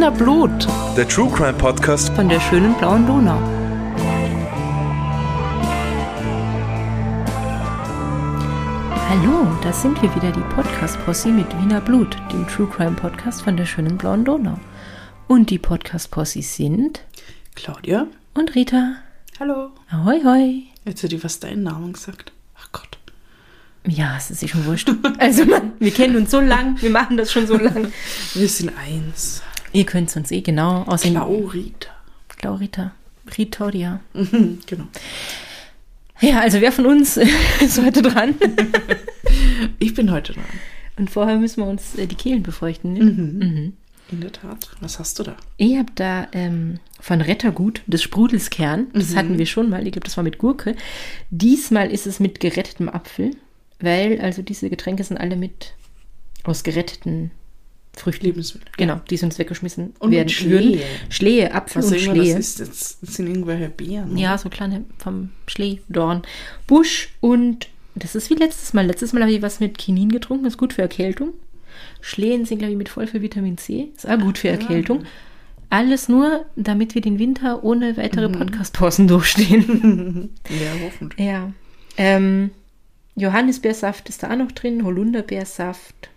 Wiener Blut. Der True Crime Podcast Von der schönen blauen Donau. Hallo, da sind wir wieder, die Podcast-Posse mit Wiener Blut, dem True Crime Podcast von der schönen blauen Donau. Und die Podcast-Posse sind Claudia. und Rita. Hallo. Ahoi, hoi. Jetzt hätte ich fast deinen Namen gesagt. Ach Gott. Ja, es ist eh schon wurscht. Also, man, wir kennen uns so lang, wir machen das schon so lang. Wir sind eins. Ihr könnt es uns eh genau aus dem Claurita. Claurita. Ritoria. Mhm, genau. Ja, also wer von uns ist heute dran? Ich bin heute dran. Und vorher müssen wir uns äh, die Kehlen befeuchten. Ne? Mhm. In der Tat. Was hast du da? Ich habe da ähm, von Rettergut des Sprudelskern, das hatten wir schon mal, ich glaube, das war mit Gurke. Diesmal ist es mit gerettetem Apfel, weil also diese Getränke sind alle mit aus geretteten Früchten. Lebensmittel. Genau, die sonst weggeschmissen Und werden Schlehe. würden. Schlehe, Apfel Was und Schlehe. das ist. Das, das sind irgendwelche Beeren. Ja, so kleine vom Schlehdorn. Busch und das ist wie letztes Mal. Letztes Mal habe ich was mit Kinin getrunken, ist gut für Erkältung. Schlehen sind, glaube ich, mit voll viel Vitamin C. Ist auch gut für Erkältung. Alles nur, damit wir den Winter ohne weitere Podcast-Pausen durchstehen. Ja, hoffentlich. ja. Ähm, Johannisbeersaft ist da auch noch drin, Holunderbeersaft,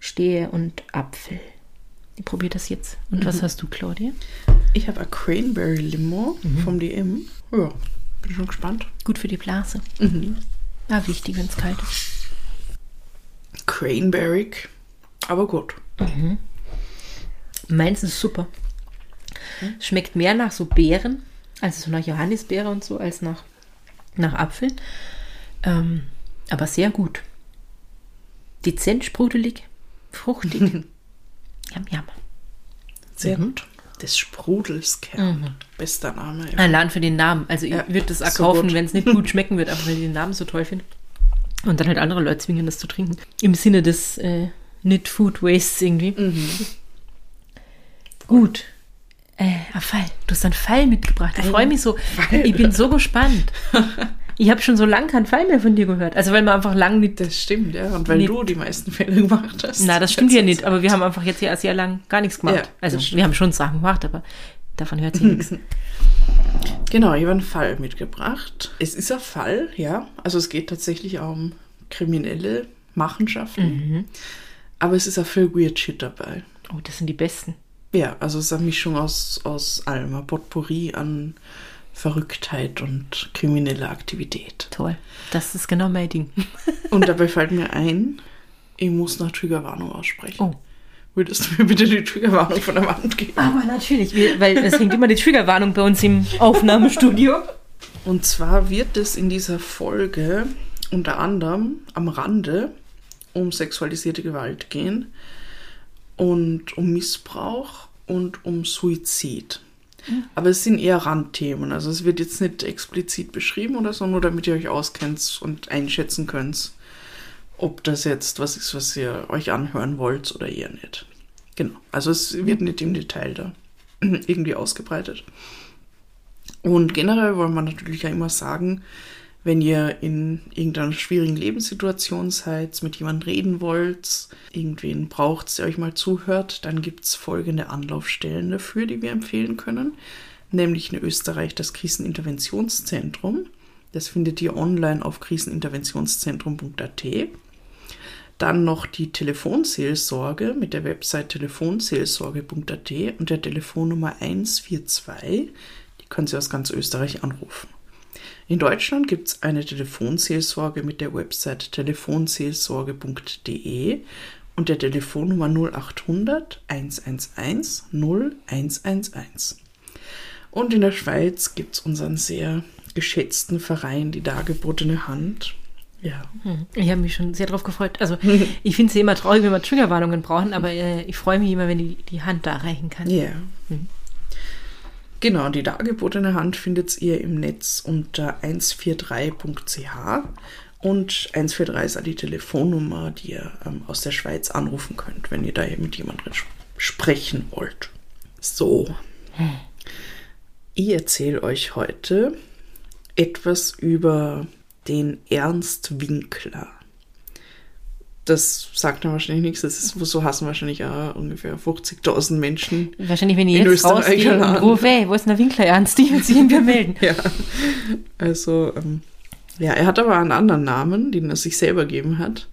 Stehe und Apfel. Ich probiere das jetzt. Und was hast du, Claudia? Ich habe ein Cranberry Limo vom DM. Ja, bin schon gespannt. Gut für die Blase. Ah, wichtig, wenn es kalt ist. Cranberry. Aber gut. Meins ist super. Schmeckt mehr nach so Beeren, also so nach Johannisbeere und so, als nach, nach Apfel. Ähm, aber sehr gut. Dezent sprudelig, fruchtig. yum, yum. Sehr gut. Des Sprudels Kern. Bester Name. Ja. Allein für den Namen. Also ich Ja, würde das auch so kaufen, wenn es nicht gut schmecken wird, aber weil ich den Namen so toll finde. Und dann halt andere Leute zwingen, das zu trinken. Im Sinne des äh, nicht Food Wastes irgendwie. Gut. Äh, ein Fall. Du hast einen Fall mitgebracht. Ich Ein freue mich so. Fall. Ich bin so gespannt. Ich habe schon so lange keinen Fall mehr von dir gehört. Also weil man einfach lang nicht. Das stimmt, ja. Und weil Nee. du die meisten Fälle gemacht hast. Na, das stimmt ja nicht, aber wir haben einfach jetzt ja sehr lang gar nichts gemacht. Ja, also wir haben schon Sachen gemacht, aber davon hört sich nichts. Genau, ich habe einen Fall mitgebracht. Es ist ein Fall, ja. Also es geht tatsächlich auch um kriminelle Machenschaften. Aber es ist auch viel Weird Shit dabei. Oh, das sind die besten. Ja, also es ist eine Mischung aus, aus allem. Ein Potpourri an Verrücktheit und krimineller Aktivität. Toll. Das ist genau mein Ding. Und dabei fällt mir ein, ich muss nach Triggerwarnung aussprechen. Oh. Würdest du mir bitte die Triggerwarnung von der Wand geben? Aber natürlich, weil es hängt immer die Triggerwarnung bei uns im Aufnahmestudio. Und zwar wird es in dieser Folge unter anderem am Rande um sexualisierte Gewalt gehen und um Missbrauch und um Suizid. Aber es sind eher Randthemen. Also es wird jetzt nicht explizit beschrieben oder so, nur damit ihr euch auskennt und einschätzen könnt, ob das jetzt was ist, was ihr euch anhören wollt oder eher nicht. Genau. Also es wird nicht im Detail da irgendwie ausgebreitet. Und generell wollen wir natürlich ja immer sagen, wenn ihr in irgendeiner schwierigen Lebenssituation seid, mit jemandem reden wollt, irgendwen braucht, der euch mal zuhört, dann gibt es folgende Anlaufstellen dafür, die wir empfehlen können. Nämlich in Österreich das Kriseninterventionszentrum. Das findet ihr online auf kriseninterventionszentrum.at. Dann noch die Telefonseelsorge mit der Website telefonseelsorge.at und der Telefonnummer 142. Die können Sie aus ganz Österreich anrufen. In Deutschland gibt es eine Telefonseelsorge mit der Website telefonseelsorge.de und der Telefonnummer 0800 111 0111. Und in der Schweiz gibt es unseren sehr geschätzten Verein, die dargebotene Hand. Ja, Ich habe mich schon sehr darauf gefreut. Also ich finde es immer traurig, wenn wir Triggerwarnungen brauchen, aber äh, ich freue mich immer, wenn ich die Hand da reichen kann. Ja. Genau, die dargebotene Hand findet ihr im Netz unter 143.ch und 143 ist auch die Telefonnummer, die ihr ähm, aus der Schweiz anrufen könnt, wenn ihr da mit jemandem sp sprechen wollt. So. Ich erzähle euch heute etwas über den Ernst Winkler. Das sagt dann wahrscheinlich nichts. Das ist, so hassen wahrscheinlich auch ungefähr 50.000 Menschen. Wahrscheinlich, wenn ich In jetzt Österreich rausgehe und rufe, hey, wo ist der Winkler ernst? Die sich irgendwie melden. Ja. Also, ähm, ja, er hat aber einen anderen Namen, den er sich selber gegeben hat.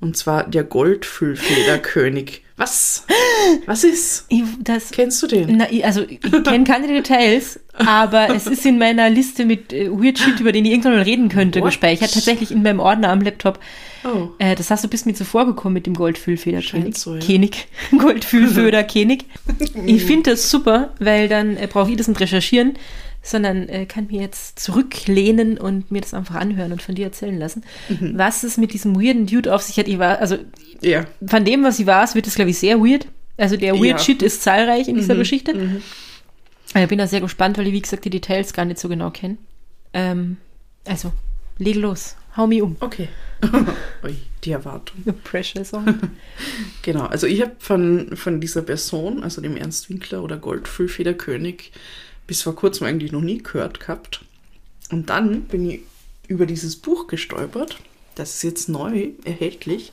Und zwar der Goldfüllfederkönig. Was? Was ist? Ich, das, Kennst du den? na, ich- also, ich kenne keine Details, aber es ist in meiner Liste mit äh, Weird Shit, über den ich irgendwann mal reden könnte, What? gespeichert. Tatsächlich in meinem Ordner am Laptop. Oh. Äh, das hast du bis mir zuvor gekommen mit dem Goldfüllfederkönig. So, ja. König. Goldfüllfederkönig. ich finde das super, weil dann äh, brauche ich das nicht recherchieren, sondern äh, kann mir jetzt zurücklehnen und mir das einfach anhören und von dir erzählen lassen. Mhm. Was es mit diesem weirden Dude auf sich hat, ich war, also Ja. von dem, was sie war, wird es, glaube ich, sehr weird. Also der Weird Ja. Mhm. Shit ist zahlreich in dieser Geschichte. Ich bin da sehr gespannt, weil ich, wie gesagt, die Details gar nicht so genau kenne. Ähm, also, leg los. Hau mich um. Okay. Ui, die Erwartung. Pressure Song. Genau, also ich habe von, von dieser Person, also dem Ernst Winkler oder Goldfüllfederkönig, bis vor kurzem eigentlich noch nie gehört gehabt. Und dann bin ich über dieses Buch gestolpert. Das ist jetzt neu erhältlich.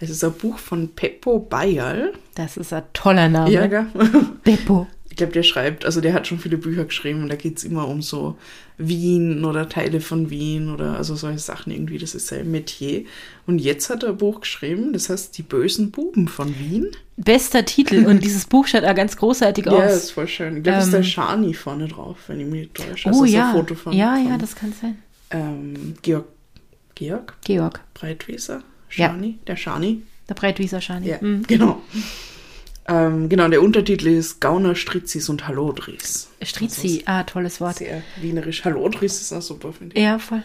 Es ist ein Buch von Peppo Bayal. Das ist ein toller Name. Ja, gell? Beppo. Ich glaube, der schreibt, also der hat schon viele Bücher geschrieben und da geht es immer um so Wien oder Teile von Wien oder also solche Sachen irgendwie. Das ist sein Metier. Und jetzt hat er ein Buch geschrieben, das heißt Die bösen Buben von Wien. Bester Titel und dieses Buch schaut auch ganz großartig Ja, aus. ist voll schön. Ich glaube, es ist der Ähm, Shani vorne drauf, wenn ich mich nicht täusche. oh Also so ja. ein Foto von, ja, von ja, das kann sein. ähm, Georg, Georg Georg, Breitwieser. Ja. Shani, der Shani. der Breitwieser Schani. Ja, Mhm. genau. Ähm, genau, der Untertitel ist Gauner, Stritzis und Hallodris. Strizi, ah, tolles Wort. Sehr wienerisch. Hallodris ist auch super, finde ich. Ja, voll.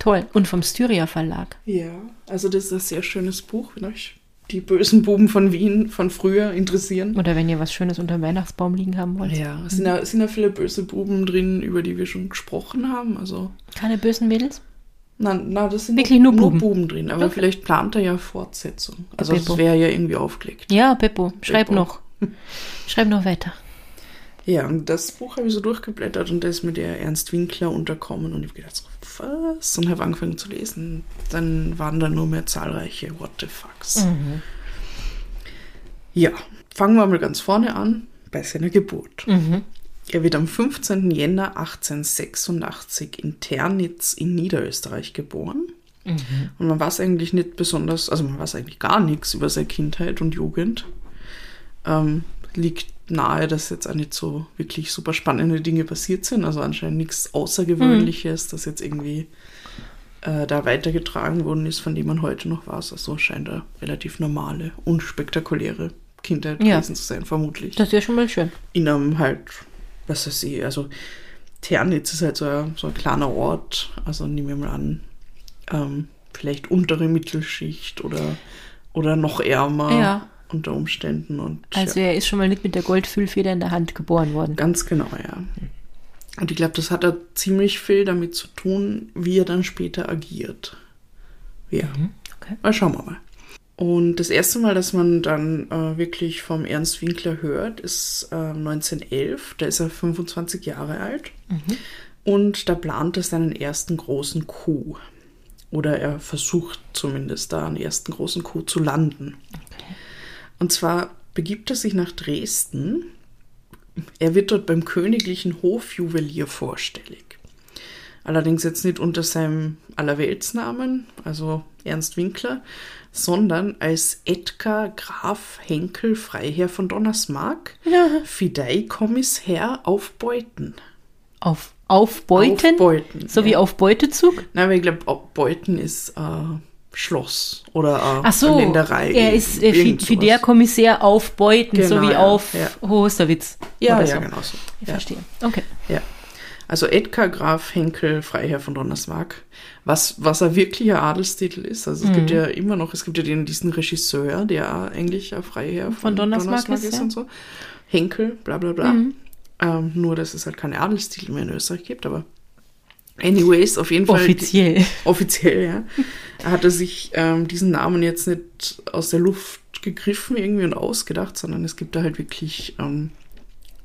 Toll. Und vom Styria Verlag. Ja, also das ist ein sehr schönes Buch, wenn euch die bösen Buben von Wien von früher interessieren. Oder wenn ihr was Schönes unter dem Weihnachtsbaum liegen haben wollt. Ja, es sind ja, es sind ja viele böse Buben drin, über die wir schon gesprochen haben. Also, Keine bösen Mädels? Na, na das sind Wirklich nur Buben. drin. Aber Okay. vielleicht plant er ja Fortsetzung. Also Beppo. das wäre ja irgendwie aufgelegt. Ja, Beppo, schreib Beppo. noch. Schreib noch weiter. Ja, und das Buch habe ich so durchgeblättert und da ist mir der Ernst Winkler unterkommen und ich habe gedacht, so, was? Und habe angefangen zu lesen. Dann waren da nur mehr zahlreiche What the fucks. Mhm. Ja, fangen wir mal ganz vorne an, bei seiner Geburt. Mhm. Er wird am 15. Jänner 1886 in Ternitz in Niederösterreich geboren. Mhm. Und man weiß eigentlich nicht besonders, also man weiß eigentlich gar nichts über seine Kindheit und Jugend. Ähm, liegt nahe, dass jetzt auch nicht so wirklich super spannende Dinge passiert sind. Also anscheinend nichts Außergewöhnliches, das jetzt irgendwie äh, da weitergetragen worden ist, von dem man heute noch weiß. Also scheint eine relativ normale, unspektakuläre Kindheit Ja. gewesen zu sein, vermutlich Das ist ja schon mal schön. in einem halt, was weiß ich, also Ternitz ist halt so ein, so ein kleiner Ort, also nehmen wir mal an, ähm, vielleicht untere Mittelschicht oder, oder noch ärmer Ja. unter Umständen und Also ja, er ist schon mal nicht mit der Goldfüllfeder in der Hand geboren worden. ganz genau, ja. Und ich glaube, das hat er ziemlich viel damit zu tun, wie er dann später agiert. Ja. Okay. Mal schauen wir mal. Und das erste Mal, dass man dann äh, wirklich vom Ernst Winkler hört, ist äh, 1911. Da ist er 25 Jahre alt. Und da plant er seinen ersten großen Coup. Oder er versucht zumindest da einen ersten großen Coup zu landen. Und zwar begibt er sich nach Dresden. Er wird dort beim königlichen Hofjuwelier vorstellig. Allerdings jetzt nicht unter seinem Allerweltsnamen, also Ernst Winkler, sondern als Edgar Graf Henkel Freiherr von Donnersmarck, Fideikommissherr auf Beuten. Auf Aufbeuten? Auf Beuten, so wie ja. auf Beutezug? Nein, aber ich glaube, Beuten ist äh, Schloss oder äh, so, Länderei. er ist äh. Fideikommissär auf Beuten, so Genau, wie ja, auf ja. Hosterwitz. Ja, ja, so. genau so. Ich ja. verstehe. Okay. Ja. Also Edgar Graf Henkel, Freiherr von Donnersmarck, was, was ein wirklicher Adelstitel ist. Also es Mhm. gibt ja immer noch, es gibt ja den, diesen Regisseur, der eigentlich ein Freiherr von, Donnersmarck ist, ja. und so. Henkel, bla bla bla. Mhm. Ähm, nur, dass es halt keine Adelstitel mehr in Österreich gibt, aber anyways, auf jeden Fall. Offiziell. Offiziell, ja. Er hatte sich ähm, diesen Namen jetzt nicht aus der Luft gegriffen irgendwie und ausgedacht, sondern es gibt da halt wirklich ähm,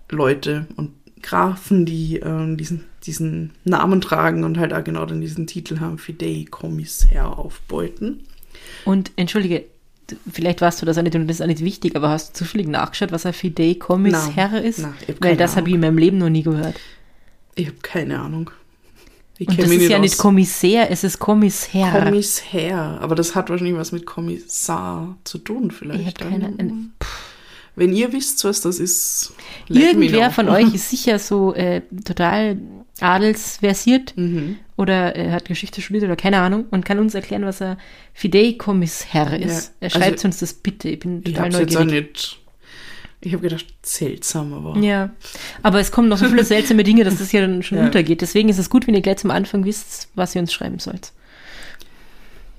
Leute und Grafen, die ähm, diesen, diesen Namen tragen und halt auch genau dann diesen Titel haben, Fidei Kommissär auf Beuten. Und entschuldige, vielleicht warst du das auch nicht und das ist auch nicht wichtig, aber hast du zufällig nachgeschaut, was ein Fidei-Kommissherr ist? nein, ich Weil das habe ich in meinem Leben noch nie gehört. Ich habe keine Ahnung. Ich Und das ist ja aus. nicht Kommissär, es ist Kommissherr. Kommissär. Aber das hat wahrscheinlich was mit Kommissar zu tun, ich vielleicht. habe keine ein, Wenn ihr wisst, was das ist, Irgendwer von euch ist sicher so äh, total adelsversiert Mhm. oder äh, hat Geschichte studiert oder keine Ahnung und kann uns erklären, was ein Fidei-Kommissherr ist. Ja, Er schreibt also- uns das bitte. Ich bin Ich total habe jetzt auch neugierig. nicht. Ich habe gedacht, seltsam, aber. Ja, aber es kommen noch so viele seltsame Dinge, dass das ja dann schon Ja. untergeht. Deswegen ist es gut, wenn ihr gleich zum Anfang wisst, was ihr uns schreiben sollt.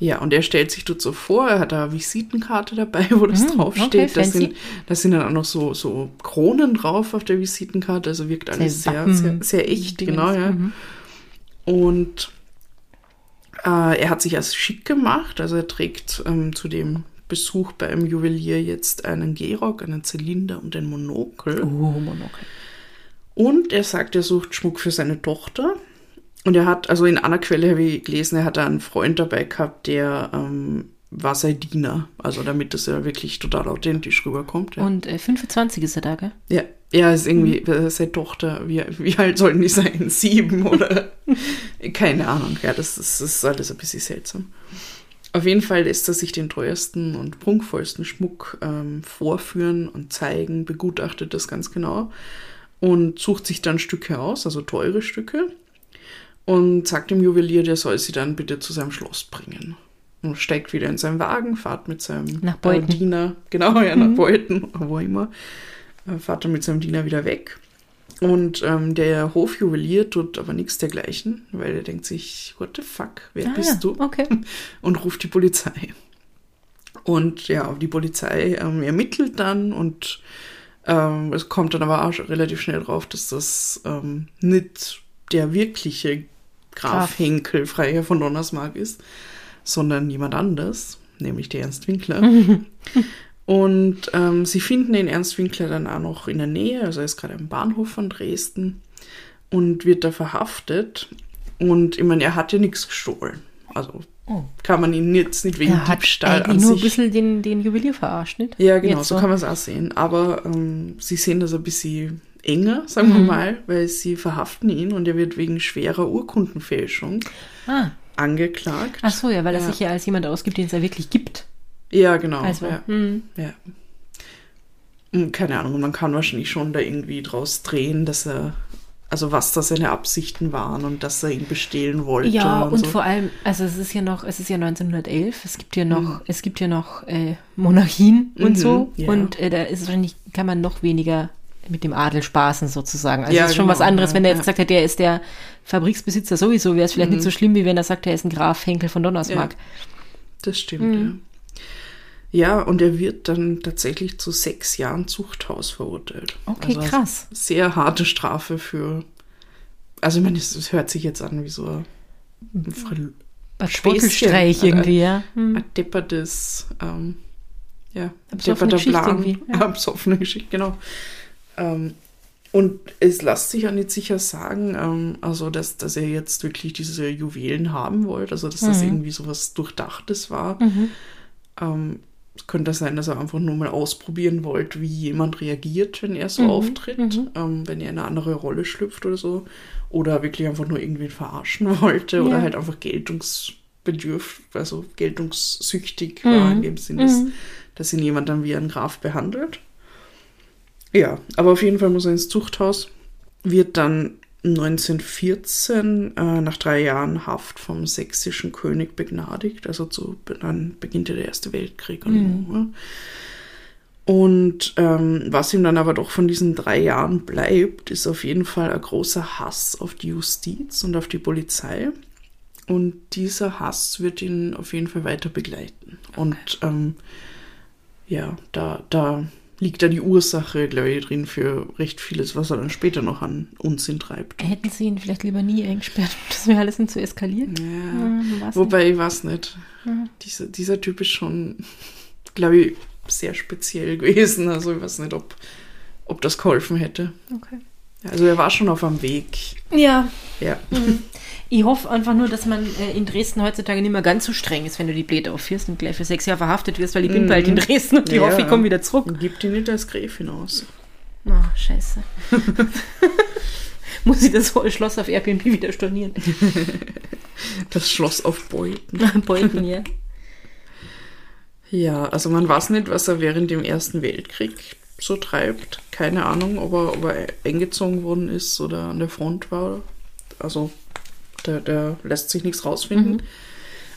Ja, und er stellt sich dort so vor, er hat da eine Visitenkarte dabei, wo das Mhm, draufsteht. okay, da, sind, sind dann auch noch so, so Kronen drauf auf der Visitenkarte, also wirkt alles Sehr sehr, sehr, sehr echt, Dingens. genau, ja. Mhm. Und äh, er hat sich als schick gemacht, also er trägt ähm, zu dem Besuch beim Juwelier jetzt einen Gehrock, einen Zylinder und ein Monokel. Oh, Monokel. Und er sagt, er sucht Schmuck für seine Tochter. Und er hat, also in einer Quelle habe ich gelesen, er hat da einen Freund dabei gehabt, der ähm, war sein Diener. Also damit das ja wirklich total authentisch rüberkommt. Ja, Und äh, 25 ist er da, gell? ja, er ist irgendwie, äh, seine Tochter, wie, wie alt sollten die sein? Sieben oder? Keine Ahnung, ja, das, ist- das ist alles ein bisschen seltsam. Auf jeden Fall lässt er sich den teuersten und prunkvollsten Schmuck ähm, vorführen und zeigen, begutachtet das ganz genau und sucht sich dann Stücke aus, also teure Stücke, und sagt dem Juwelier, der soll sie dann bitte zu seinem Schloss bringen. Und steigt wieder in seinen Wagen, fahrt mit seinem Nach Beuthen. Äh, Diener, genau, ja, nach Beuthen, wo immer, äh, fahrt dann mit seinem Diener wieder weg. Und ähm, der Hofjuwelier tut aber nichts dergleichen, weil er denkt sich, what the fuck, wer Ah, bist du? Okay. und ruft die Polizei. Und ja, die Polizei ähm, ermittelt dann und ähm, es kommt dann aber auch relativ schnell drauf, dass das ähm, nicht der wirkliche Graf. Henkel Freiherr von Donnersmarck ist, sondern jemand anders, nämlich der Ernst Winkler. und ähm, sie finden den Ernst Winkler dann auch noch in der Nähe, also er ist gerade am Bahnhof von Dresden und wird da verhaftet. Und ich meine, er hat ja nichts gestohlen. Also Oh. kann man ihn jetzt nicht wegen Er hat Diebstahl an nur ein sich. bisschen den, den Juwelier verarscht, nicht? Ja, genau, Jetzt so kann man es auch sehen. Aber ähm, sie sehen das ein bisschen enger, sagen wir Mhm. mal, weil sie verhaften ihn und er wird wegen schwerer Urkundenfälschung Ah, angeklagt. ach so, ja, weil er Ja. sich ja als jemand ausgibt, den es ja wirklich gibt. Ja, genau. Also, ja. hm. Ja. Hm, Keine Ahnung, man kann wahrscheinlich schon da irgendwie draus drehen, dass er, also was da seine Absichten waren und dass er ihn bestehlen wollte. Ja, und, so. vor allem, also es ist ja noch, es ist ja 1911, es gibt ja noch, Mhm. es gibt ja noch äh, Monarchien und Mhm, so. ja. Und äh, da ist wahrscheinlich, kann man noch weniger mit dem Adel spaßen sozusagen. Also Ja, es ist schon genau, was anderes, ja, wenn er jetzt ja. gesagt hätte, der ist der Fabriksbesitzer sowieso, wäre es vielleicht nicht Mhm. so schlimm, wie wenn er sagt, er ist ein Graf Henkel von Donnersmarck. Das stimmt, Mhm. ja. Ja, und er wird dann tatsächlich zu sechs Jahren Zuchthaus verurteilt. Okay, also krass. Sehr harte Strafe für. Also, ich meine, es, hört sich jetzt an wie so ein. Spottelstreich irgendwie, ja. Hm. ein deppertes, ähm, ja, depperter Geschichte Plan. irgendwie, ja. Besoffene Geschichte, genau. Ähm, und es lässt sich ja nicht sicher sagen, ähm, also dass, dass er jetzt wirklich diese Juwelen haben wollte, also dass das Mhm. irgendwie so was Durchdachtes war. Mhm. Ähm, es könnte sein, dass er einfach nur mal ausprobieren wollte, wie jemand reagiert, wenn er so Mhm, auftritt, mhm. ähm, wenn er in eine andere Rolle schlüpft oder so. Oder wirklich einfach nur irgendwen verarschen wollte Ja. oder halt einfach geltungsbedürf, also geltungssüchtig war in Mhm, dem Sinne, dass, mhm. dass ihn jemand dann wie ein Graf behandelt. Ja, aber auf jeden Fall muss er ins Zuchthaus, wird dann 1914 äh, nach drei Jahren Haft vom sächsischen König begnadigt. Also zu, dann beginnt ja der Erste Weltkrieg. Und, Mhm. ja. und ähm, was ihm dann aber doch von diesen drei Jahren bleibt, ist auf jeden Fall ein großer Hass auf die Justiz und auf die Polizei. Und dieser Hass wird ihn auf jeden Fall weiter begleiten. Und ähm, ja, da, da liegt da die Ursache, glaube ich, drin für recht vieles, was er dann später noch an Unsinn treibt. Hätten sie ihn vielleicht lieber nie eingesperrt, um das wäre alles nicht zu eskalieren. Ja. Weiß Wobei, ich weiß nicht. Ja. Dieser, dieser Typ ist schon, glaube ich, sehr speziell gewesen. Also ich weiß nicht, ob, ob das geholfen hätte. nicht. Okay. Also er war schon auf dem Weg. Ja. Ja. Ich hoffe einfach nur, dass man äh, in Dresden heutzutage nicht mehr ganz so streng ist, wenn du die Blätter aufführst und gleich für sechs Jahre verhaftet wirst, weil ich bin bald in Dresden und ich Ja. hoffe, ich komme wieder zurück. Gibt die nicht als Gräfin aus. Oh, scheiße. Muss ich das Schloss auf Airbnb wieder stornieren? Das Schloss auf Beuten. Beuten, ja. Ja, also man weiß nicht, was er während dem Ersten Weltkrieg so treibt. Keine Ahnung, ob er, ob er eingezogen worden ist oder an der Front war. Also da, da lässt sich nichts rausfinden.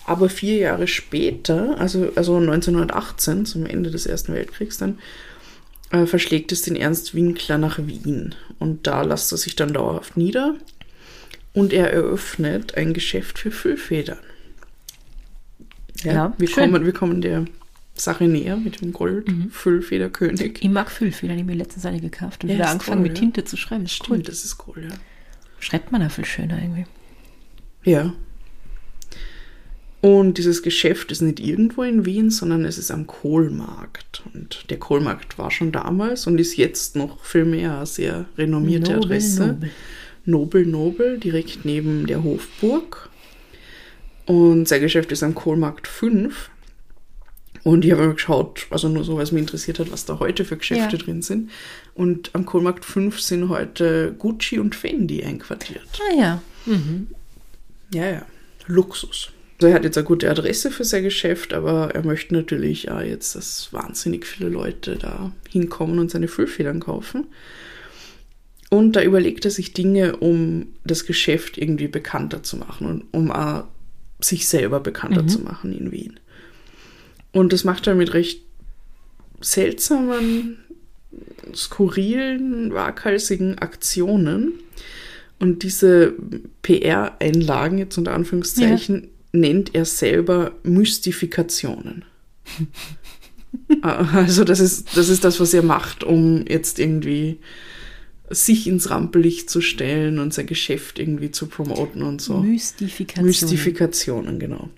Aber vier Jahre später, also, also 1918, zum Ende des Ersten Weltkriegs dann, äh, verschlägt es den Ernst Winkler nach Wien. Und da lässt er sich dann dauerhaft nieder. Und er eröffnet ein Geschäft für Füllfedern. Ja, Ja, wir, schön. kommen, wir kommen der Sache näher mit dem Gold, Füllfederkönig. Ich mag Füllfeder, die mir letztens eine gekauft und Ja, wieder angefangen toll, mit ja. Tinte zu schreiben. Cool. Stimmt, das ist cool, ja. Schreibt man da viel schöner irgendwie. Ja. Und dieses Geschäft ist nicht irgendwo in Wien, sondern es ist am Kohlmarkt. Und der Kohlmarkt war schon damals und ist jetzt noch viel mehr eine sehr renommierte Nobel, Adresse. nobel. Nobel, Nobel, direkt neben der Hofburg. Und sein Geschäft ist am Kohlmarkt 5. Und ich habe mal geschaut, also nur so, was mich interessiert hat, was da heute für Geschäfte Ja. drin sind. Und am Kohlmarkt 5 sind heute Gucci und Fendi einquartiert. Ah ja. Ja, ja. Luxus. Er hat jetzt eine gute Adresse für sein Geschäft, aber er möchte natürlich auch jetzt, dass wahnsinnig viele Leute da hinkommen und seine Füllfedern kaufen. Und da überlegt er sich Dinge, um das Geschäft irgendwie bekannter zu machen und um auch sich selber bekannter zu machen in Wien. Und das macht er mit recht seltsamen, skurrilen, waghalsigen Aktionen. Und diese PR-Einlagen, jetzt unter Anführungszeichen, nennt er selber Mystifikationen. also das ist, das ist das, was er macht, um jetzt irgendwie sich ins Rampenlicht zu stellen und sein Geschäft irgendwie zu promoten und so. Mystifikation. Mystifikationen, genau.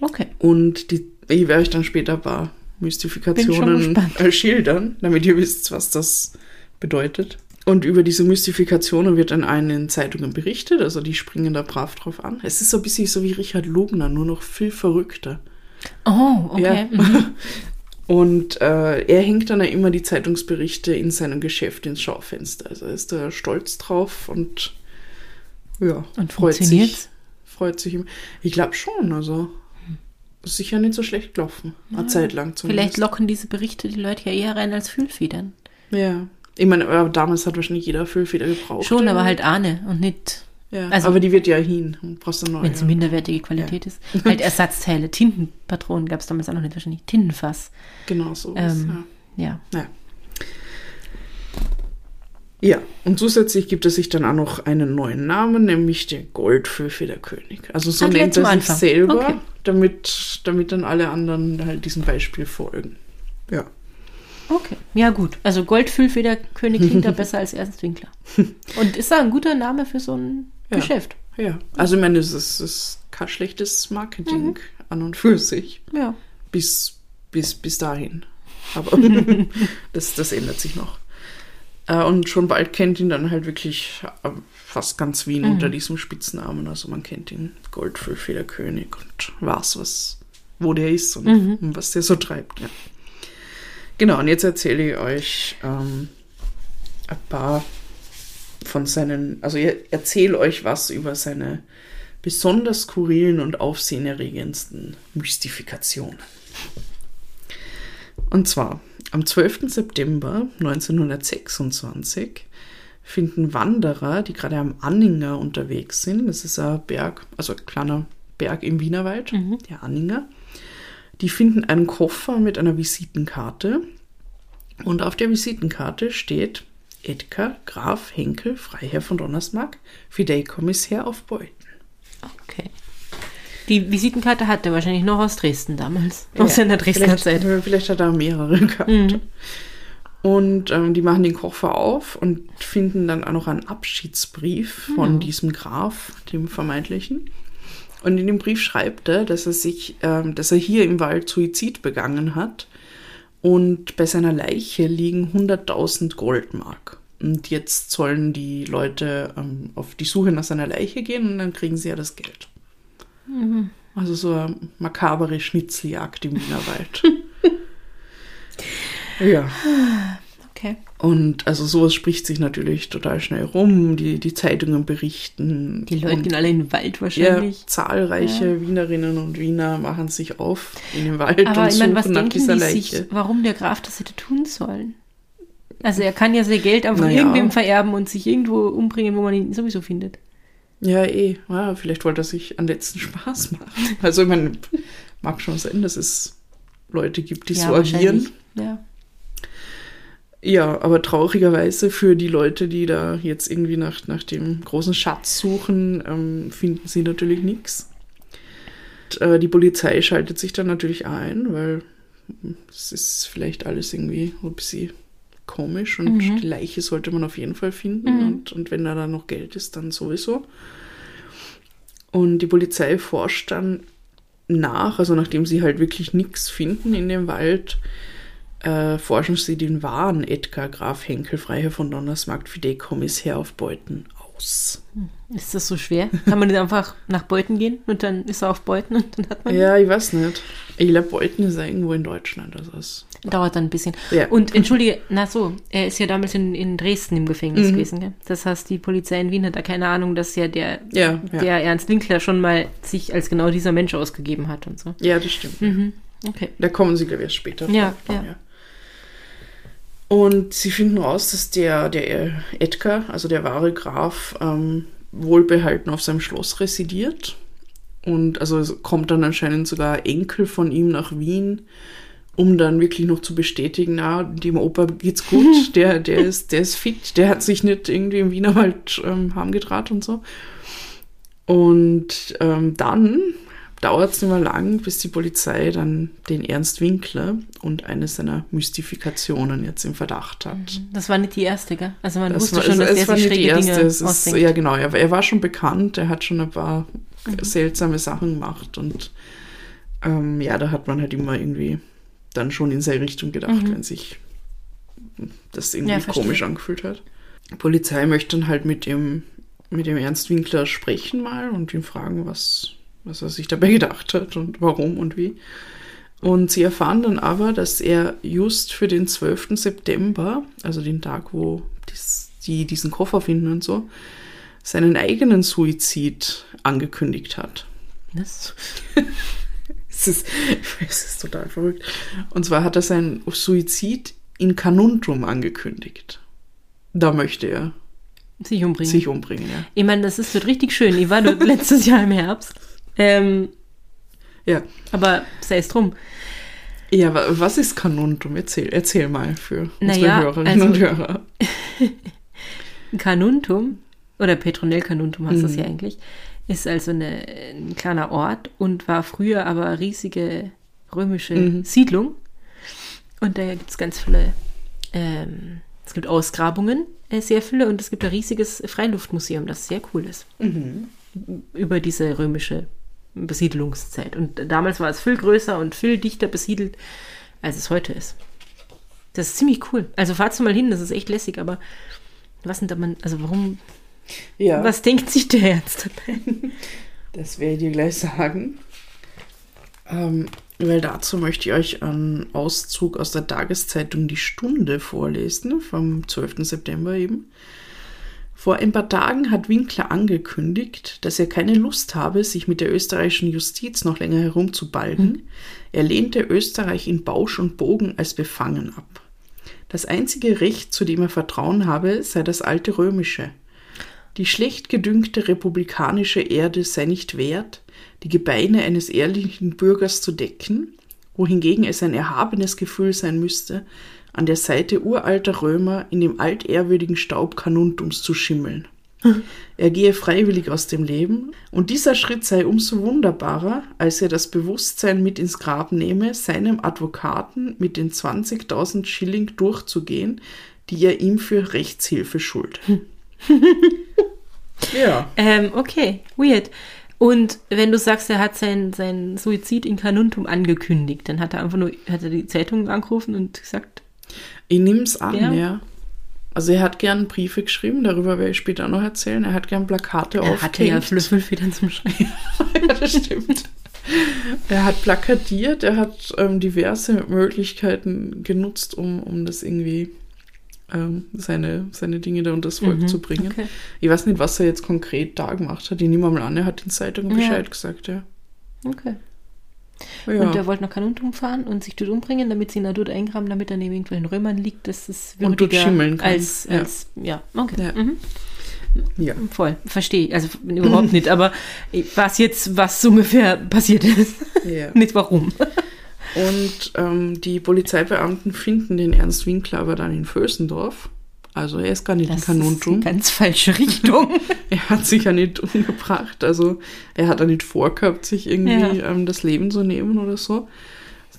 Okay. Und die, ich werde euch dann später ein paar Mystifikationen äh, schildern, damit ihr wisst, was das bedeutet. Und über diese Mystifikationen wird dann einen in Zeitungen berichtet, also die springen da brav drauf an. Es ist so ein bisschen so wie Richard Lugner, nur noch viel verrückter. Oh, okay. Ja. Mhm. Und äh, er hängt dann ja immer die Zeitungsberichte in seinem Geschäft ins Schaufenster. Also er ist da stolz drauf und ja, Und freut sich. Freut sich. Ich glaube schon, also ist sicher nicht so schlecht gelaufen. Eine Zeit lang zumindest. Vielleicht locken diese Berichte die Leute ja eher rein als Füllfedern. Ja. Ich meine, aber damals hat wahrscheinlich jeder Füllfeder gebraucht. Schon, aber halt Ahne und nicht, Ja, also- aber die wird ja hin. Brauchst wenn es minderwertige Qualität ist. Halt Ersatzteile, Tintenpatronen gab es damals auch noch nicht wahrscheinlich. Tintenfass. Genau so. Ähm, ja. ja. ja. Ja, und zusätzlich gibt es sich dann auch noch einen neuen Namen, nämlich der Goldfüllfederkönig. Also so nennt er sich Anfang. selber, Okay. damit, damit dann alle anderen halt diesem Beispiel folgen. Ja. Okay. Ja, gut. Also Goldfüllfederkönig klingt da besser als Ernst Winkler. Und ist da ein guter Name für so ein Ja. Geschäft. Ja. Also ich meine, es ist, ist kein schlechtes Marketing Mhm. an und für sich. Ja. bis, bis, bis dahin. Aber das, das ändert sich noch. Äh, Und schon bald kennt ihn dann halt wirklich äh, fast ganz Wien Mhm. unter diesem Spitznamen. Also man kennt ihn Goldfüllfederkönig und weiß, was, wo der ist und, Mhm. und was der so treibt. Ja. Genau, und jetzt erzähle ich euch ähm, ein paar von seinen, also ich erzähle euch was über seine besonders skurrilen und aufsehenerregendsten Mystifikationen. Und zwar am 12. September 1926 finden Wanderer, die gerade am Anninger unterwegs sind, das ist ein Berg, also ein kleiner Berg im Wienerwald, der Anninger, die finden einen Koffer mit einer Visitenkarte und auf der Visitenkarte steht Edgar Graf Henkel, Freiherr von Donnersmarck, Fideikommissär auf Beuten. Okay. Die Visitenkarte hat er wahrscheinlich noch aus Dresden damals. Aus seiner Dresdner vielleicht, Zeit. Mhm. Vielleicht hat er mehrere gehabt. Und ähm, die machen den Koffer auf und finden dann auch noch einen Abschiedsbrief von Mhm. diesem Graf, dem vermeintlichen. Und in dem Brief schreibt er, dass er sich, ähm, dass er hier im Wald Suizid begangen hat und bei seiner Leiche liegen 100.000 Goldmark. Und jetzt sollen die Leute ähm, auf die Suche nach seiner Leiche gehen und dann kriegen sie ja das Geld. Also so eine makabere Schnitzeljagd im Wienerwald. ja. Okay. Und also sowas spricht sich natürlich total schnell rum. Die, die Zeitungen berichten. Die Leute gehen alle in den Wald ja, wahrscheinlich. zahlreiche Wienerinnen und Wiener machen sich auf in den Wald Aber und ich meine, was nach dieser die Leiche. sich, warum der Graf das hätte tun sollen? Also er kann ja sein Geld einfach Naja. irgendwem vererben und sich irgendwo umbringen, wo man ihn sowieso findet. Ja, eh. Ja, vielleicht wollte er sich an letzten Spaß machen. Also ich meine, mag schon sein, dass es Leute gibt, die ja, so agieren. Ja. Ja, aber traurigerweise für die Leute, die da jetzt irgendwie nach, nach dem großen Schatz suchen, ähm, finden sie natürlich nichts. Äh, die Polizei schaltet sich dann natürlich ein, weil es ist vielleicht alles irgendwie ein bisschen komisch und Mhm. die Leiche sollte man auf jeden Fall finden Mhm. und, und wenn da dann noch Geld ist, dann sowieso. Und die Polizei forscht dann nach, also nachdem sie halt wirklich nichts finden in dem Wald, äh, forschen sie den wahren Edgar Graf Henkel, Freiherr von Donnersmarkt, Fideikommissär auf Beuten aus. Ist das so schwer? Kann man nicht einfach nach Beuten gehen und dann ist er auf Beuten und dann hat man? Ja, ich weiß nicht. Ich glaube, Beuten ist ja irgendwo in Deutschland. Also es Dauert dann ein bisschen. Ja. Und entschuldige, na so, er ist ja damals in, in Dresden im Gefängnis Mhm. gewesen. Gell? Das heißt, die Polizei in Wien hat da keine Ahnung, dass ja der, Ja, ja. der Ernst Winkler schon mal sich als genau dieser Mensch ausgegeben hat und so. ja, das stimmt. Mhm. Okay. Da kommen sie, glaube ich, erst später Ja, drauf, ja. Und sie finden raus, dass der, der Edgar, also der wahre Graf, ähm, wohlbehalten auf seinem Schloss residiert. Und also es kommt dann anscheinend sogar Enkel von ihm nach Wien, um dann wirklich noch zu bestätigen, na, dem Opa geht's gut, der, der, ist, der ist fit, der hat sich nicht irgendwie im Wienerwald ähm, heimgedraht und so. Und ähm, dann dauert es nicht mehr lang, bis die Polizei dann den Ernst Winkler und eine seiner Mystifikationen jetzt im Verdacht hat. Das war nicht die erste, gell? Also man Das wusste war, schon, dass es, es war sich nicht die erste. Dinge Es ist, ja, genau. Er, er war schon bekannt. Er hat schon ein paar Mhm. seltsame Sachen gemacht. Und ähm, ja, da hat man halt immer irgendwie dann schon in seine Richtung gedacht, wenn sich das irgendwie Mhm. Ja, komisch angefühlt hat. Die Polizei möchte dann halt mit dem, mit dem Ernst Winkler sprechen mal und ihn fragen, was, was er sich dabei gedacht hat und warum und wie. Und sie erfahren dann aber, dass er just für den 12. September, also den Tag, wo dies, die diesen Koffer finden und so, seinen eigenen Suizid angekündigt hat. Was? Es ist, es ist total verrückt. Und zwar hat er seinen Suizid in Canuntum angekündigt. Da möchte er Sich umbringen. sich umbringen, ja. Ich meine, das ist wird richtig schön. Ich war dort letztes Jahr im Herbst. Ähm, Ja, aber sei es drum. ja wa- was ist Canuntum? Erzähl, erzähl mal für unsere Naja, Hörerinnen also- und Hörer. Kanuntum, oder Petronell Kanuntum heißt das Mhm. ja eigentlich, ist also eine, ein kleiner Ort und war früher aber riesige römische Mhm. Siedlung. Und da gibt es ganz viele, ähm, es gibt Ausgrabungen, äh, sehr viele, und es gibt ein riesiges Freiluftmuseum, das sehr cool ist. Mhm. Über diese römische Besiedlungszeit. Und damals war es viel größer und viel dichter besiedelt, als es heute ist. Das ist ziemlich cool. Also fahrt's mal hin, das ist echt lässig, aber was denn da man, also warum, Ja, was denkt sich der Herz dabei? das werde ich dir gleich sagen. Ähm, weil dazu möchte ich euch einen Auszug aus der Tageszeitung Die Stunde vorlesen, vom 12. September eben. Vor ein paar Tagen hat Winkler angekündigt, dass er keine Lust habe, sich mit der österreichischen Justiz noch länger herumzubalgen. Er lehnte Österreich in Bausch und Bogen als befangen ab. Das einzige Recht, zu dem er Vertrauen habe, sei das alte römische. Die schlecht gedüngte republikanische Erde sei nicht wert, die Gebeine eines ehrlichen Bürgers zu decken, wohingegen es ein erhabenes Gefühl sein müsste, an der Seite uralter Römer in dem altehrwürdigen Staub Kanuntums zu schimmeln. Er gehe freiwillig aus dem Leben, und dieser Schritt sei umso wunderbarer, als er das Bewusstsein mit ins Grab nehme, seinem Advokaten mit den 20.000 Schilling durchzugehen, die er ihm für Rechtshilfe schuldet. ja. Ähm, okay, weird. Und wenn du sagst, er hat seinen sein Suizid in Kanuntum angekündigt, dann hat er einfach nur, hat er die Zeitung angerufen und gesagt, Ich nehme es an, Ja. ja. Also er hat gern Briefe geschrieben, darüber werde ich später noch erzählen. Er hat gern Plakate Er hatte ja aufgehängt. Flüsselfedern zum Schreiben. ja, das stimmt. Er hat plakatiert, er hat ähm, diverse Möglichkeiten genutzt, um, um das irgendwie ähm, seine, seine Dinge da unter das Volk zu bringen. okay. Ich weiß nicht, was er jetzt konkret da gemacht hat. Ich nehme mal an, er hat den Zeitungen Ja. Bescheid gesagt, ja. Okay. Ja. Und er wollte nach Kanuntum fahren und sich dort umbringen, damit sie ihn dort eingraben, damit er neben irgendwelchen Römern liegt, dass es Und dort schimmeln kann. als, Ja. als ja, okay. Ja. Mhm. ja. Voll, verstehe. Also überhaupt nicht, aber was jetzt, was so ungefähr passiert ist. ja. nicht warum. Und ähm, die Polizeibeamten finden den Ernst Winkler aber dann in Vösendorf. Also er ist gar nicht Das in ist eine Kanuntum. ganz falsche Richtung. Er hat sich ja nicht umgebracht. Also er hat ja nicht vorgehabt, sich irgendwie Ja. ähm, das Leben zu nehmen oder so.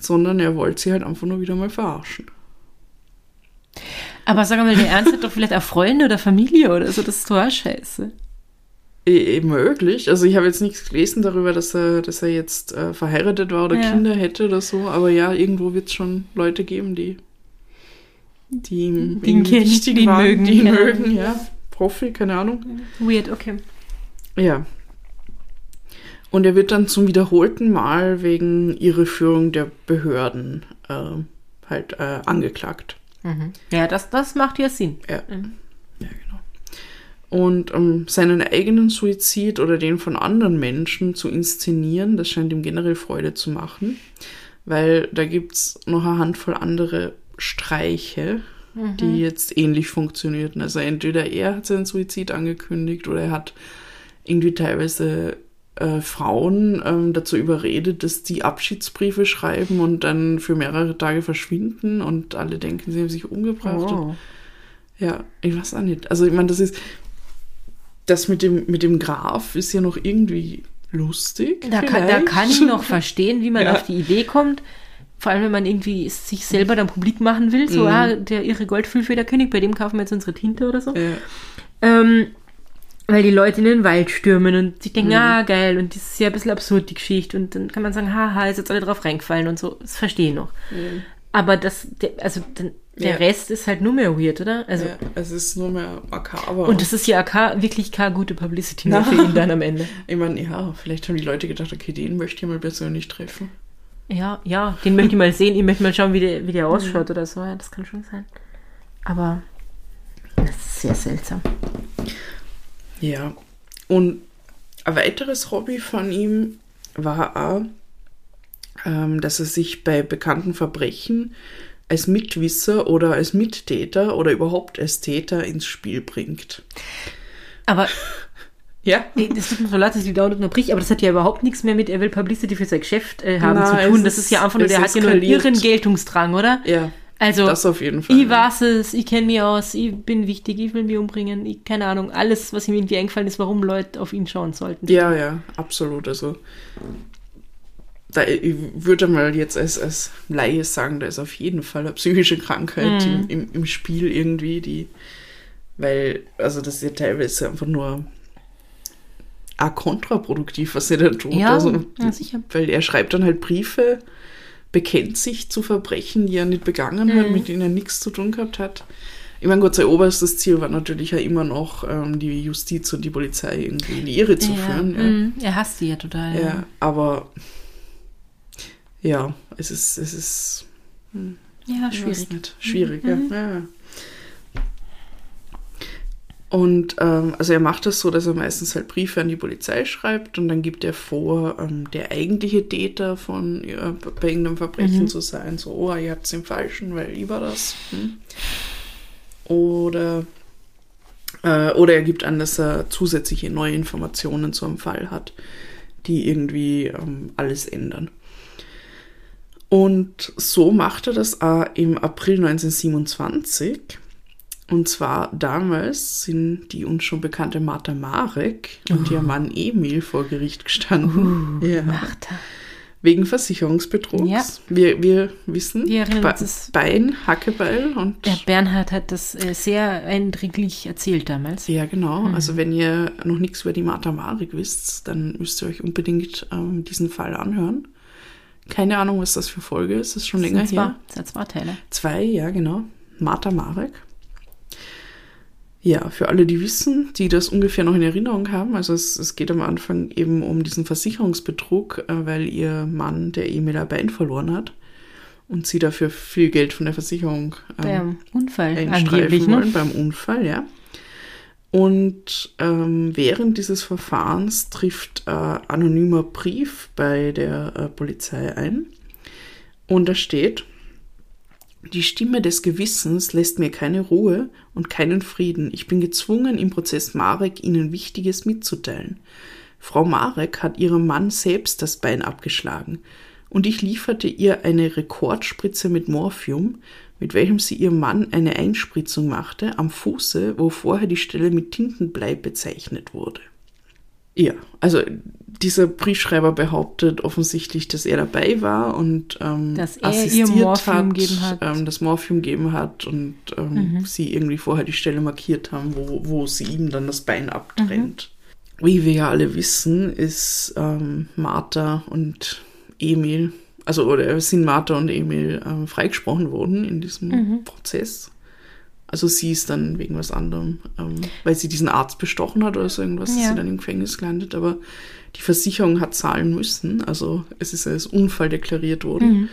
Sondern er wollte sie halt einfach nur wieder mal verarschen. aber sag mal, der Ernst hat doch vielleicht auch Freunde oder Familie oder so, das ist total scheiße. Eh, eh möglich. Also ich habe jetzt nichts gelesen darüber, dass er, dass er jetzt äh, verheiratet war oder Ja. Kinder hätte oder so. Aber ja, irgendwo wird es schon Leute geben, die, die ihn irgendwie kennen, wichtig die ihn waren, mögen, die ihn mögen, ja. Profi, keine Ahnung. Weird, okay. Ja. Und er wird dann zum wiederholten Mal wegen Irreführung der Behörden äh, halt äh, angeklagt. Mhm. Ja, das, das macht ja Sinn. Ja. Mhm. Ja, genau. Und um seinen eigenen Suizid oder den von anderen Menschen zu inszenieren, das scheint ihm generell Freude zu machen, weil da gibt es noch eine Handvoll andere Streiche, die jetzt ähnlich funktionierten. Also entweder er hat seinen Suizid angekündigt oder er hat irgendwie teilweise äh, Frauen ähm, dazu überredet, dass die Abschiedsbriefe schreiben und dann für mehrere Tage verschwinden und alle denken, sie haben sich umgebracht. Und Oh. ja, ich weiß auch nicht. Also ich meine, das ist das mit dem mit dem Graf ist ja noch irgendwie lustig. Da kann, da kann ich noch verstehen, wie man Ja. auf die Idee kommt. Vor allem, wenn man irgendwie sich selber dann publik machen will. Mhm. So, ah, der irre Goldfüllfederkönig, bei dem kaufen wir jetzt unsere Tinte oder so. Ja, Ähm, weil die Leute in den Wald stürmen und sich Mhm. denken, ah, geil, und das ist ja ein bisschen absurd, die Geschichte. Und dann kann man sagen, haha, ist jetzt alle drauf reingefallen und so. Das verstehe ich noch. Aber das, der, also der Ja. Rest ist halt nur mehr weird, oder? Also, ja, es ist nur mehr makaber. Und das ist ja wirklich keine gute Publicity mehr für ihn dann am Ende. ich meine, ja, vielleicht haben die Leute gedacht, okay, den möchte ich mal persönlich treffen. Ja, ja, den möchte ich mal sehen, ich möchte mal schauen, wie der, wie der Mhm. ausschaut oder so. Ja, das kann schon sein. Aber das ist sehr seltsam. Ja. Und ein weiteres Hobby von ihm war auch, ähm, dass er sich bei bekannten Verbrechen als Mitwisser oder als Mittäter oder überhaupt als Täter ins Spiel bringt. Aber Ja. Das tut mir so leid, dass ich die dauernd unterbricht, aber das hat ja überhaupt nichts mehr mit, er will Publicity für sein Geschäft äh, haben Na, zu tun. Das ist- ist ja einfach nur, der hat ja nur irren Geltungsdrang, oder? Ja. Also, Das auf jeden Fall. ich weiß es, ich kenne mich aus, ich bin wichtig, ich will mich umbringen, ich, keine Ahnung, alles, was ihm irgendwie eingefallen ist, warum Leute auf ihn schauen sollten. Ja, ja, absolut. Also, da, ich würde mal jetzt als, als Laie sagen, da ist auf jeden Fall eine psychische Krankheit Mhm. im, im, im Spiel irgendwie, die, weil, also das ist ja teilweise einfach nur auch kontraproduktiv, was er da tut. Ja, also, ja, sicher. Weil er schreibt dann halt Briefe, bekennt sich zu Verbrechen, die er nicht begangen hat, Mhm. mit denen er nichts zu tun gehabt hat. Ich meine, Gott, sein oberstes Ziel war natürlich ja immer noch, ähm, die Justiz und die Polizei irgendwie in die Irre zu ja, führen. Ja. mm, er hasst sie ja total. Ja, aber ja, es ist, es ist ja ich weiß schwierig. Nicht, schwierig, ja. ja. Und ähm, also er macht das so, dass er meistens halt Briefe an die Polizei schreibt und dann gibt er vor, ähm, der eigentliche Täter von ja, bei irgendeinem Verbrechen zu sein. So, oh, ihr habt es im Falschen, weil ich war das. Hm? Oder äh, oder er gibt an, dass er zusätzliche neue Informationen zu einem Fall hat, die irgendwie ähm, alles ändern. Und so macht er das auch im April 1927. Und zwar damals sind die uns schon bekannte Martha Marek und ihr Mann Emil vor Gericht gestanden. ja. Martha. Wegen Versicherungsbetrugs. Ja. Wir, wir wissen, Wir es- Bein, Hackebeil und Der Bernhard hat das äh, sehr eindringlich erzählt damals. Ja, genau. Also wenn ihr noch nichts über die Martha Marek wisst, dann müsst ihr euch unbedingt ähm, diesen Fall anhören. Keine Ahnung, was das für Folge ist. Das ist schon länger Das sind zwei, her. das sind zwei Teile. Zwei, ja, genau. Martha Marek. Ja, für alle, die wissen, die das ungefähr noch in Erinnerung haben, also es, es geht am Anfang eben um diesen Versicherungsbetrug, äh, weil ihr Mann, der Emil, ein Bein verloren hat und sie dafür viel Geld von der Versicherung ähm, Beim Unfall angeblich, wollen, ne? beim Unfall, ja. Und ähm, während dieses Verfahrens trifft äh, anonymer Brief bei der äh, Polizei ein. Und da steht, die Stimme des Gewissens lässt mir keine Ruhe und keinen Frieden. Ich bin gezwungen, im Prozess Marek Ihnen Wichtiges mitzuteilen. Frau Marek hat ihrem Mann selbst das Bein abgeschlagen und ich lieferte ihr eine Rekordspritze mit Morphium, mit welchem sie ihrem Mann eine Einspritzung machte am Fuße, wo vorher die Stelle mit Tintenblei bezeichnet wurde. Ja, also dieser Briefschreiber behauptet offensichtlich, dass er dabei war und ähm, Dass er assistiert ihr Morphium gegeben hat. Ähm, das Morphium gegeben hat und ähm, Mhm. sie irgendwie vorher die Stelle markiert haben, wo, wo sie ihm dann das Bein abtrennt. Mhm. Wie wir ja alle wissen, ist ähm, Martha und Emil, also oder sind Martha und Emil ähm, freigesprochen worden in diesem Mhm. Prozess. Also sie ist dann wegen was anderem, ähm, weil sie diesen Arzt bestochen hat oder so irgendwas, ist Ja. sie dann im Gefängnis gelandet. Aber die Versicherung hat zahlen müssen. Also es ist als Unfall deklariert worden. Mhm.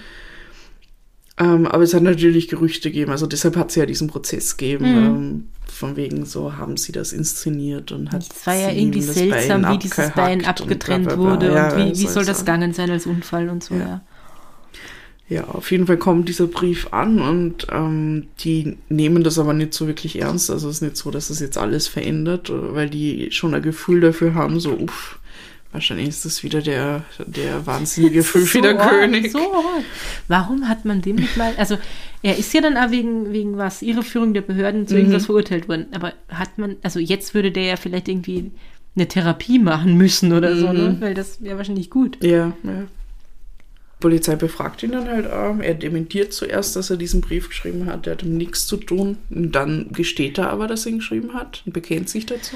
Ähm, aber es hat natürlich Gerüchte gegeben. Also deshalb hat sie ja diesen Prozess gegeben. Mhm. Ähm, von wegen so haben sie das inszeniert und hat Es war ja irgendwie das seltsam, Bein wie dieses Bein abgetrennt bla, bla, bla. wurde Ja, und wie, wie so soll das gegangen sein als Unfall und so, Ja. ja. Ja, auf jeden Fall kommt dieser Brief an und ähm, die nehmen das aber nicht so wirklich ernst. Also es ist nicht so, dass es jetzt alles verändert, weil die schon ein Gefühl dafür haben, so, uff, wahrscheinlich ist das wieder der, der wahnsinnige fünfwider arg, König. So arg. Warum hat man dem nicht mal, also er ist ja dann auch wegen, wegen was, Irreführung der Behörden zu Mhm. irgendwas verurteilt worden, aber hat man, also jetzt würde der ja vielleicht irgendwie eine Therapie machen müssen oder so, Mhm. ne? weil das wäre wahrscheinlich gut. Ja, ja. Polizei befragt ihn dann halt auch. Er dementiert zuerst, dass er diesen Brief geschrieben hat. Er hat ihm nichts zu tun. Und dann gesteht er aber, dass er ihn geschrieben hat und bekennt sich dazu.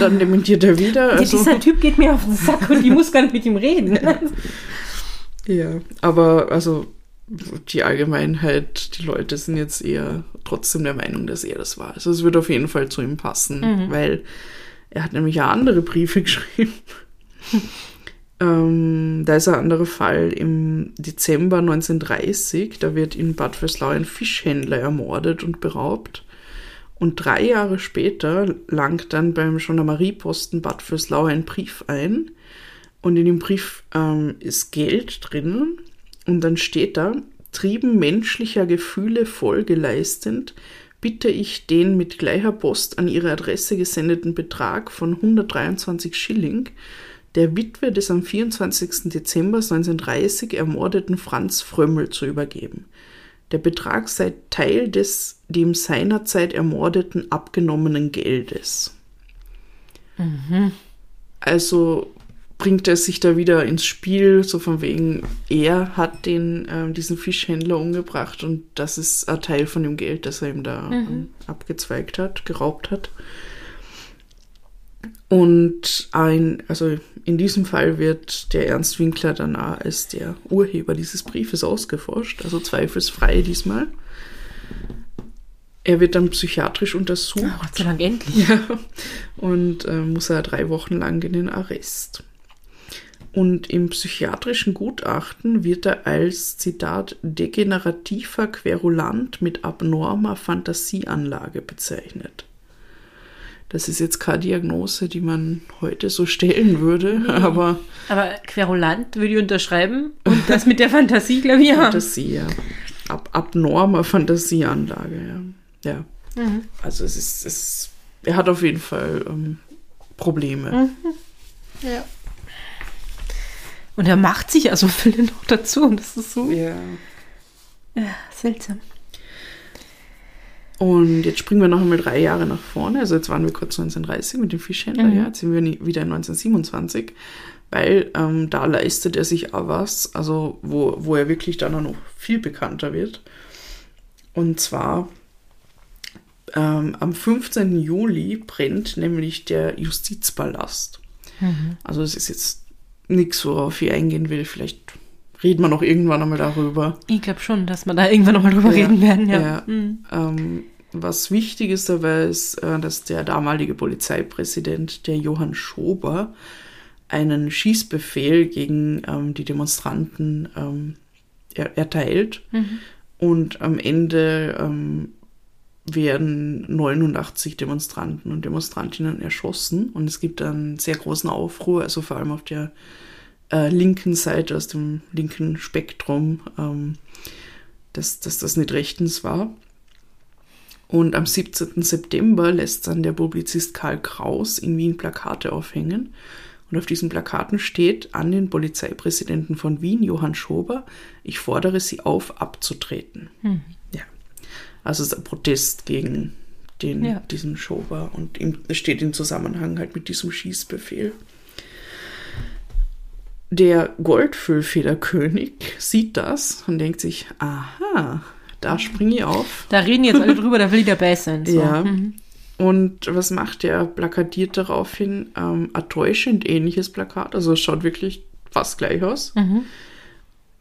Dann dementiert er wieder. Also, Dieser Typ geht mir auf den Sack und ich muss gar nicht mit ihm reden. ja, aber also die Allgemeinheit, die Leute sind jetzt eher trotzdem der Meinung, dass er das war. Also es wird auf jeden Fall zu ihm passen, weil er hat nämlich ja andere Briefe geschrieben. Ähm, da ist ein anderer Fall im Dezember 1930. Da wird in Bad Vöslau ein Fischhändler ermordet und beraubt. Und drei Jahre später langt dann beim Gendarmerieposten Bad Vöslau ein Brief ein. Und in dem Brief ähm, ist Geld drinnen. Und dann steht da, Trieben menschlicher Gefühle Folge leistend, bitte ich den mit gleicher Post an ihre Adresse gesendeten Betrag von 123 Schilling der Witwe des am 24. Dezember 1930 ermordeten Franz Frömmel zu übergeben. Der Betrag sei Teil des dem seinerzeit Ermordeten abgenommenen Geldes. Also bringt er sich da wieder ins Spiel, so von wegen, er hat den, ähm, diesen Fischhändler umgebracht und das ist ein Teil von dem Geld, das er ihm da ähm, abgezweigt hat, geraubt hat. Und ein, also in diesem Fall wird der Ernst Winkler dann auch als der Urheber dieses Briefes ausgeforscht, also zweifelsfrei diesmal. Er wird dann psychiatrisch untersucht. Oh, Gott sei Dank endlich. Ja, und äh, muss er drei Wochen lang in den Arrest. Und im psychiatrischen Gutachten wird er als, Zitat, degenerativer Querulant mit abnormer Fantasieanlage bezeichnet. Das ist jetzt keine Diagnose, die man heute so stellen würde, aber Aber Querulant würde ich unterschreiben und das mit der Fantasie, glaube ich, ja. Fantasie, ja. Ab, abnormer Fantasieanlage, ja. Ja. Mhm. Also es ist, es, er hat auf jeden Fall ähm, Probleme. ja. Und er macht sich also viele noch dazu und das ist so Ja. ja, seltsam. Und jetzt springen wir noch einmal drei Jahre nach vorne. Also jetzt waren wir kurz 1930 mit dem Fischhändler, Mhm. ja. Jetzt sind wir wieder in 1927, weil ähm, da leistet er sich auch was, also wo, wo er wirklich dann auch noch viel bekannter wird. Und zwar ähm, am 15. Juli brennt nämlich der Justizpalast. Also es ist jetzt nichts, worauf ich eingehen will. Vielleicht reden wir noch irgendwann einmal darüber. Ich glaube schon, dass wir da irgendwann nochmal drüber Ja, reden werden, ja. ja. Mhm. Ähm, was wichtig ist dabei ist, äh, dass der damalige Polizeipräsident, der Johann Schober, einen Schießbefehl gegen ähm, die Demonstranten ähm, er erteilt. Und am Ende ähm, werden 89 Demonstranten und Demonstrantinnen erschossen. Und es gibt einen sehr großen Aufruhr, also vor allem auf der äh, linken Seite, aus dem linken Spektrum, ähm, dass, dass das nicht rechtens war. Und am 17. September lässt dann der Publizist Karl Kraus in Wien Plakate aufhängen. Und auf diesen Plakaten steht an den Polizeipräsidenten von Wien, Johann Schober, ich fordere Sie auf, abzutreten. Ja. Also es ist ein Protest gegen den, Ja. diesen Schober und es steht im Zusammenhang halt mit diesem Schießbefehl. Der Goldfüllfederkönig sieht das und denkt sich, aha, da springe ich auf. Da reden jetzt alle drüber, da will ich dabei sein. So. Ja. Mhm. Und was macht er? Plakatiert daraufhin ähm, ein täuschend ähnliches Plakat. Also es schaut wirklich fast gleich aus.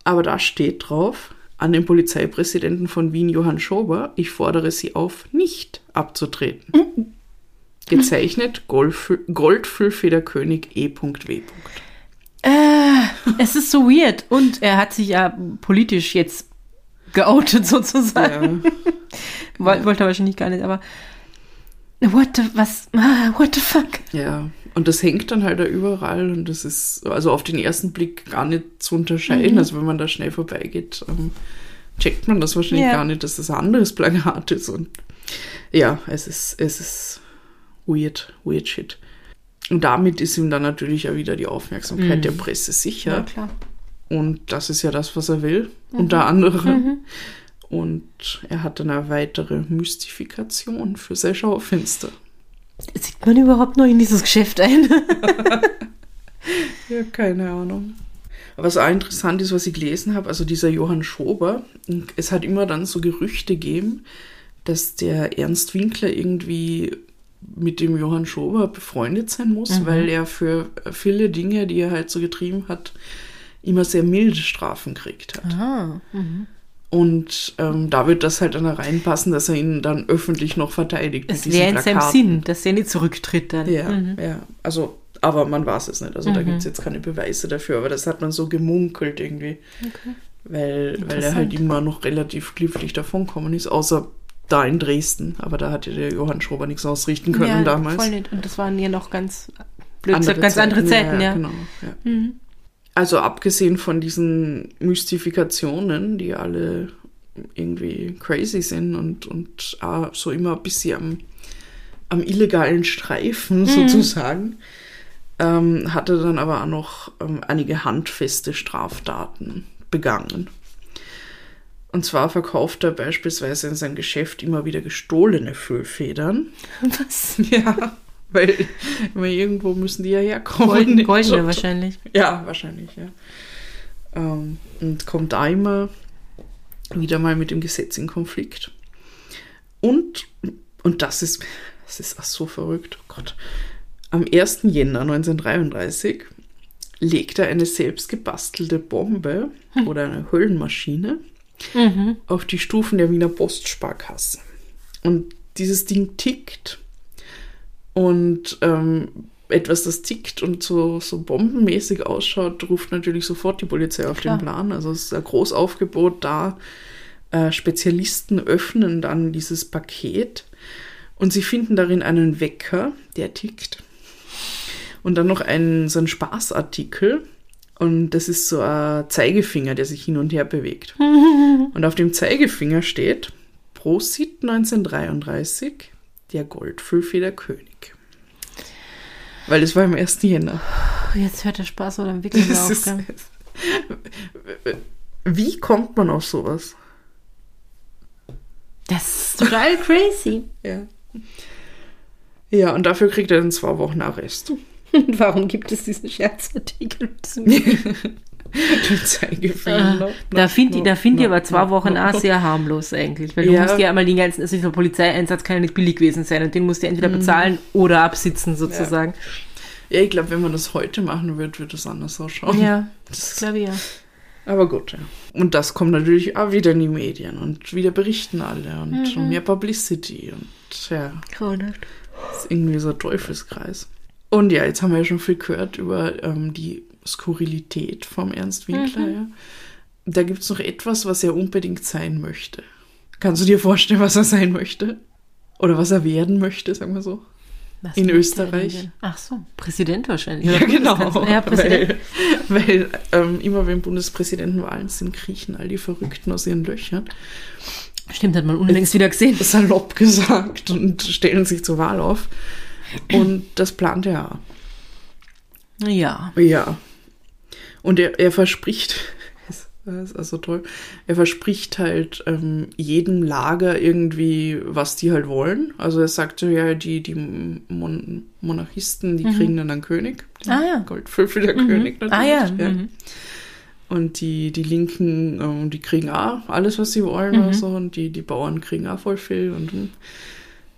Aber da steht drauf, an den Polizeipräsidenten von Wien, Johann Schober, ich fordere Sie auf, nicht abzutreten. Gezeichnet Goldfü Goldfüllfederkönig E.W. Äh, es ist so weird. Und er hat sich ja politisch jetzt geoutet sozusagen. Ja, Woll- Wollte er wahrscheinlich gar nicht, aber what the, was, ah, what the fuck? ja. Und das hängt dann halt da überall und das ist also auf den ersten Blick gar nicht zu unterscheiden. Also wenn man da schnell vorbeigeht, ähm, checkt man das wahrscheinlich Ja. gar nicht, dass das ein anderes Plakat ist. Und ja, es ist, es ist weird, weird shit. Und damit ist ihm dann natürlich auch wieder die Aufmerksamkeit der Presse sicher. klar. Und das ist ja das, was er will, unter anderem. Und er hat dann eine weitere Mystifikation für sein Schaufenster. Sieht man überhaupt noch in dieses Geschäft ein? Ja, keine Ahnung. Aber was auch interessant ist, was ich gelesen habe, also dieser Johann Schober, es hat immer dann so Gerüchte gegeben, dass der Ernst Winkler irgendwie mit dem Johann Schober befreundet sein muss, weil er für viele Dinge, die er halt so getrieben hat, immer sehr milde Strafen gekriegt hat. ah, Und ähm, da wird das halt dann reinpassen, dass er ihn dann öffentlich noch verteidigt. es diesen wäre in seinem. Sinn, dass er nicht zurücktritt dann. Ja, Mhm. ja. Also, aber man weiß es nicht. Also da gibt es jetzt keine Beweise dafür, aber das hat man so gemunkelt irgendwie. Weil, weil er halt immer noch relativ glimpflich davonkommen ist, außer da in Dresden. Aber da hatte der Johann Schober nichts ausrichten können ja, damals. voll nicht. Und das waren ja noch ganz blöd, Andere ganz andere Zeiten, ja. genau, ja. Also abgesehen von diesen Mystifikationen, die alle irgendwie crazy sind und, und auch so immer ein bisschen am, am illegalen Streifen sozusagen, ähm, hat er dann aber auch noch ähm, einige handfeste Straftaten begangen. Und zwar verkauft er beispielsweise in seinem Geschäft immer wieder gestohlene Füllfedern. Was? Ja, weil immer irgendwo müssen die ja herkommen. Golden, goldene wahrscheinlich. Ja, wahrscheinlich, ja. Ähm, und kommt da immer wieder mal mit dem Gesetz in Konflikt. Und, und das ist, das ist auch so verrückt, oh Gott. Am 1. Jänner 1933 legt er eine selbst gebastelte Bombe oder eine Höllenmaschine auf die Stufen der Wiener Postsparkasse. Und dieses Ding tickt und ähm, etwas, das tickt und so, so bombenmäßig ausschaut, ruft natürlich sofort die Polizei auf Klar. den Plan. Also es ist ein Großaufgebot da. Äh, Spezialisten öffnen dann dieses Paket und sie finden darin einen Wecker, der tickt. Und dann noch einen, so einen Spaßartikel. Und das ist so ein Zeigefinger, der sich hin und her bewegt. Und auf dem Zeigefinger steht Prosit 1933, der Goldfüllfederkönig. Weil das war im 1. Jänner. Jetzt hört der Spaß oder wirklich Das auf. ist, wie kommt man auf sowas? Das ist total crazy. Ja. Ja, und dafür kriegt er dann zwei Wochen Arrest. Und warum gibt es diesen Scherzartikel? Den Zeigefinger. noch. Da finde ich, da find ich No, aber zwei no, Wochen no. auch sehr harmlos eigentlich. Weil du Ja. musst ja einmal den ganzen, also dieser Polizeieinsatz kann ja nicht billig gewesen sein und den musst du entweder bezahlen oder absitzen sozusagen. Ja, ich glaube, wenn man das heute machen würde, würde es anders ausschauen. Ja, das glaube ich ja. Aber gut, ja. Und das kommt natürlich auch wieder in die Medien und wieder berichten alle und Mhm. mehr Publicity und ja, Grauenhaft. das ist irgendwie so ein Teufelskreis. Und ja, jetzt haben wir ja schon viel gehört über ähm, die Skurrilität vom Ernst Winkler. Ja. Da gibt es noch etwas, was er unbedingt sein möchte. Kannst du dir vorstellen, was er sein möchte? Oder was er werden möchte, sagen wir so? Was In er Österreich? Ach so, Präsident wahrscheinlich. Ja, genau. Ja, Präsident. Weil, weil ähm, immer wenn Bundespräsidentenwahlen sind, kriechen all die Verrückten aus ihren Löchern. Stimmt, hat man unlängst wieder gesehen. Salopp gesagt und stellen sich zur Wahl auf. Und das plant er auch. Ja. Ja. Und er, er verspricht, das ist also toll, er verspricht halt ähm, jedem Lager irgendwie, was die halt wollen. Also er sagt so, ja, die, die Mon Monarchisten, die kriegen dann einen König. Ah ja. Goldvögel der König natürlich. Ah ja. Mhm. Und die, die Linken, ähm, die kriegen auch alles, was sie wollen Mhm. oder so. Und die, die Bauern kriegen auch voll viel. Und hm.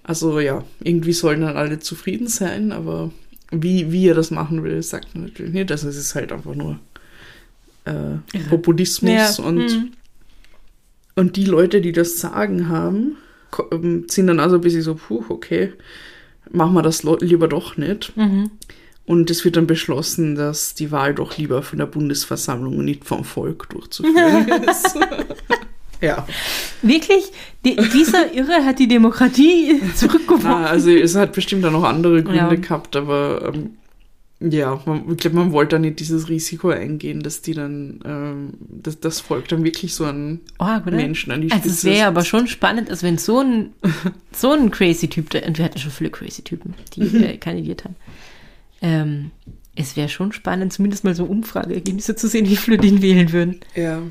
also ja, irgendwie sollen dann alle zufrieden sein, aber wie, wie er das machen will, sagt er natürlich nicht. Also es ist halt einfach nur äh, Populismus Ja, und, mhm. und die Leute, die das Sagen haben, ko- ähm, sind dann also ein bisschen so, puh, okay, machen wir das lieber doch nicht. Mhm. Und es wird dann beschlossen, dass die Wahl doch lieber von der Bundesversammlung und nicht vom Volk durchzuführen ist. ja. Wirklich? Die, dieser Irre hat die Demokratie zurückgewonnen. Na, also es hat bestimmt auch noch andere Gründe Ja. gehabt, aber ähm, ja, man, ich glaube, man wollte da nicht dieses Risiko eingehen, dass die dann, ähm, dass das Volk dann wirklich so einen oder? Menschen an die Also Spitze es wäre aber schon spannend, also wenn so ein, so ein crazy Typ, da- und wir hatten schon viele crazy Typen, die äh, kandidiert haben. Ähm, es wäre schon spannend, zumindest mal so Umfrageergebnisse zu sehen, wie viele den wählen würden. Ja.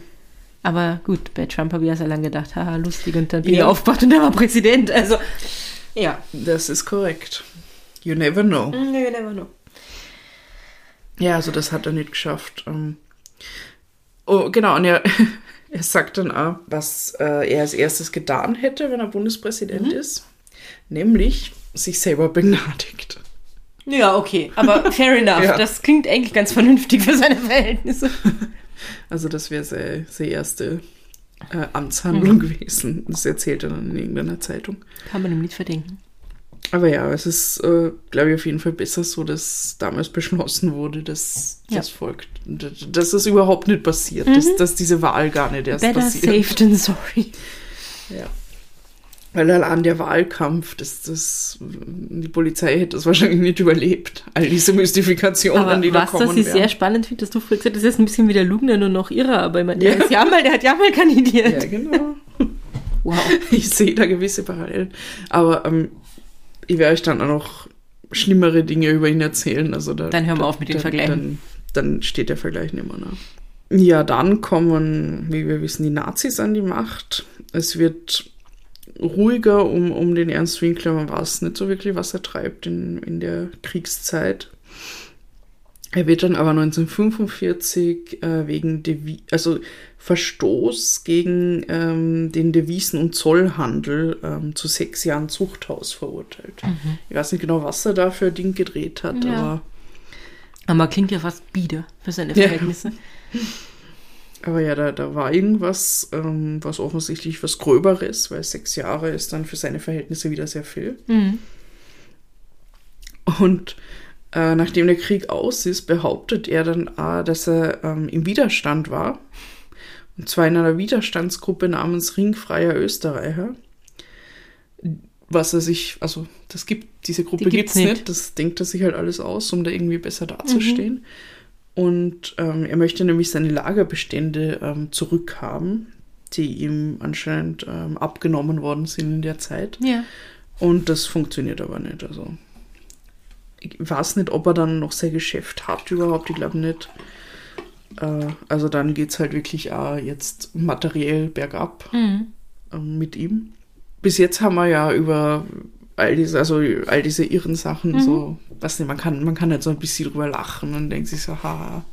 Aber gut, bei Trump habe ich ja sehr lange gedacht, haha, lustig, und dann bin ich Ja. aufgewacht und er war Präsident. Also, ja. Das ist korrekt. You never know. Nee, never know. Ja, also das hat er nicht geschafft. Ähm, oh, genau, und er, er sagt dann auch, was äh, er als erstes getan hätte, wenn er Bundespräsident ist. Nämlich sich selber begnadigt. Ja, okay, aber fair enough. Ja. Das klingt eigentlich ganz vernünftig für seine Verhältnisse. Also das wäre seine, seine erste äh, Amtshandlung gewesen. Das erzählt er dann in irgendeiner Zeitung. Kann man ihm nicht verdenken. Aber ja, es ist, äh, glaube ich, auf jeden Fall besser so, dass damals beschlossen wurde, dass Ja. das folgt. Dass das überhaupt nicht passiert. Dass, dass diese Wahl gar nicht erst Better passiert. safe than sorry. Ja. Weil allein der Wahlkampf, das, das, die Polizei hätte das wahrscheinlich nicht überlebt. All diese Mystifikationen, Aber die da was, kommen das ich sehr spannend finde, dass du vorhin gesagt hast, das ist ein bisschen wie der Lugner, nur noch irrer, aber ich meine, der, ja mal, der hat ja mal kandidiert. Ja, genau. Wow. Ich sehe da gewisse Parallelen. Aber ähm, ich werde euch dann auch noch schlimmere Dinge über ihn erzählen. Also da, Dann hören wir auf mit den Vergleichen. Dann, dann steht der Vergleich nicht mehr nach. Ja, dann kommen, wie wir wissen, die Nazis an die Macht. Es wird ruhiger um, um den Ernst Winkler. Man weiß nicht so wirklich, was er treibt in, in der Kriegszeit. Er wird dann aber 1945 äh, wegen Devi also Verstoß gegen ähm, den Devisen- und Zollhandel ähm, zu sechs Jahren Zuchthaus verurteilt. Ich weiß nicht genau, was er da für ein Ding gedreht hat, Ja. aber, Aber klingt ja fast bieder für seine Ja. Verhältnisse. aber ja, da, da war irgendwas, ähm, was offensichtlich was Gröberes, weil sechs Jahre ist dann für seine Verhältnisse wieder sehr viel. Mhm. Und äh, nachdem der Krieg aus ist, behauptet er dann, auch, dass er ähm, im Widerstand war. Und zwar in einer Widerstandsgruppe namens Ringfreier Österreicher. Was er sich, also das gibt, diese Gruppe Die gibt gibt's es nicht. nicht. Das denkt er sich halt alles aus, um da irgendwie besser dazustehen. Und ähm, er möchte nämlich seine Lagerbestände ähm, zurückhaben, die ihm anscheinend ähm, abgenommen worden sind in der Zeit. Ja. Und das funktioniert aber nicht. Also ich weiß nicht, ob er dann noch sein Geschäft hat überhaupt. Ich glaube nicht. Äh, also dann geht es halt wirklich auch jetzt materiell bergab Mhm. ähm, mit ihm. Bis jetzt haben wir ja über all diese, also all diese irren Sachen Mhm. so, was nicht, man kann, man kann halt so ein bisschen drüber lachen und denkt sich so, haha.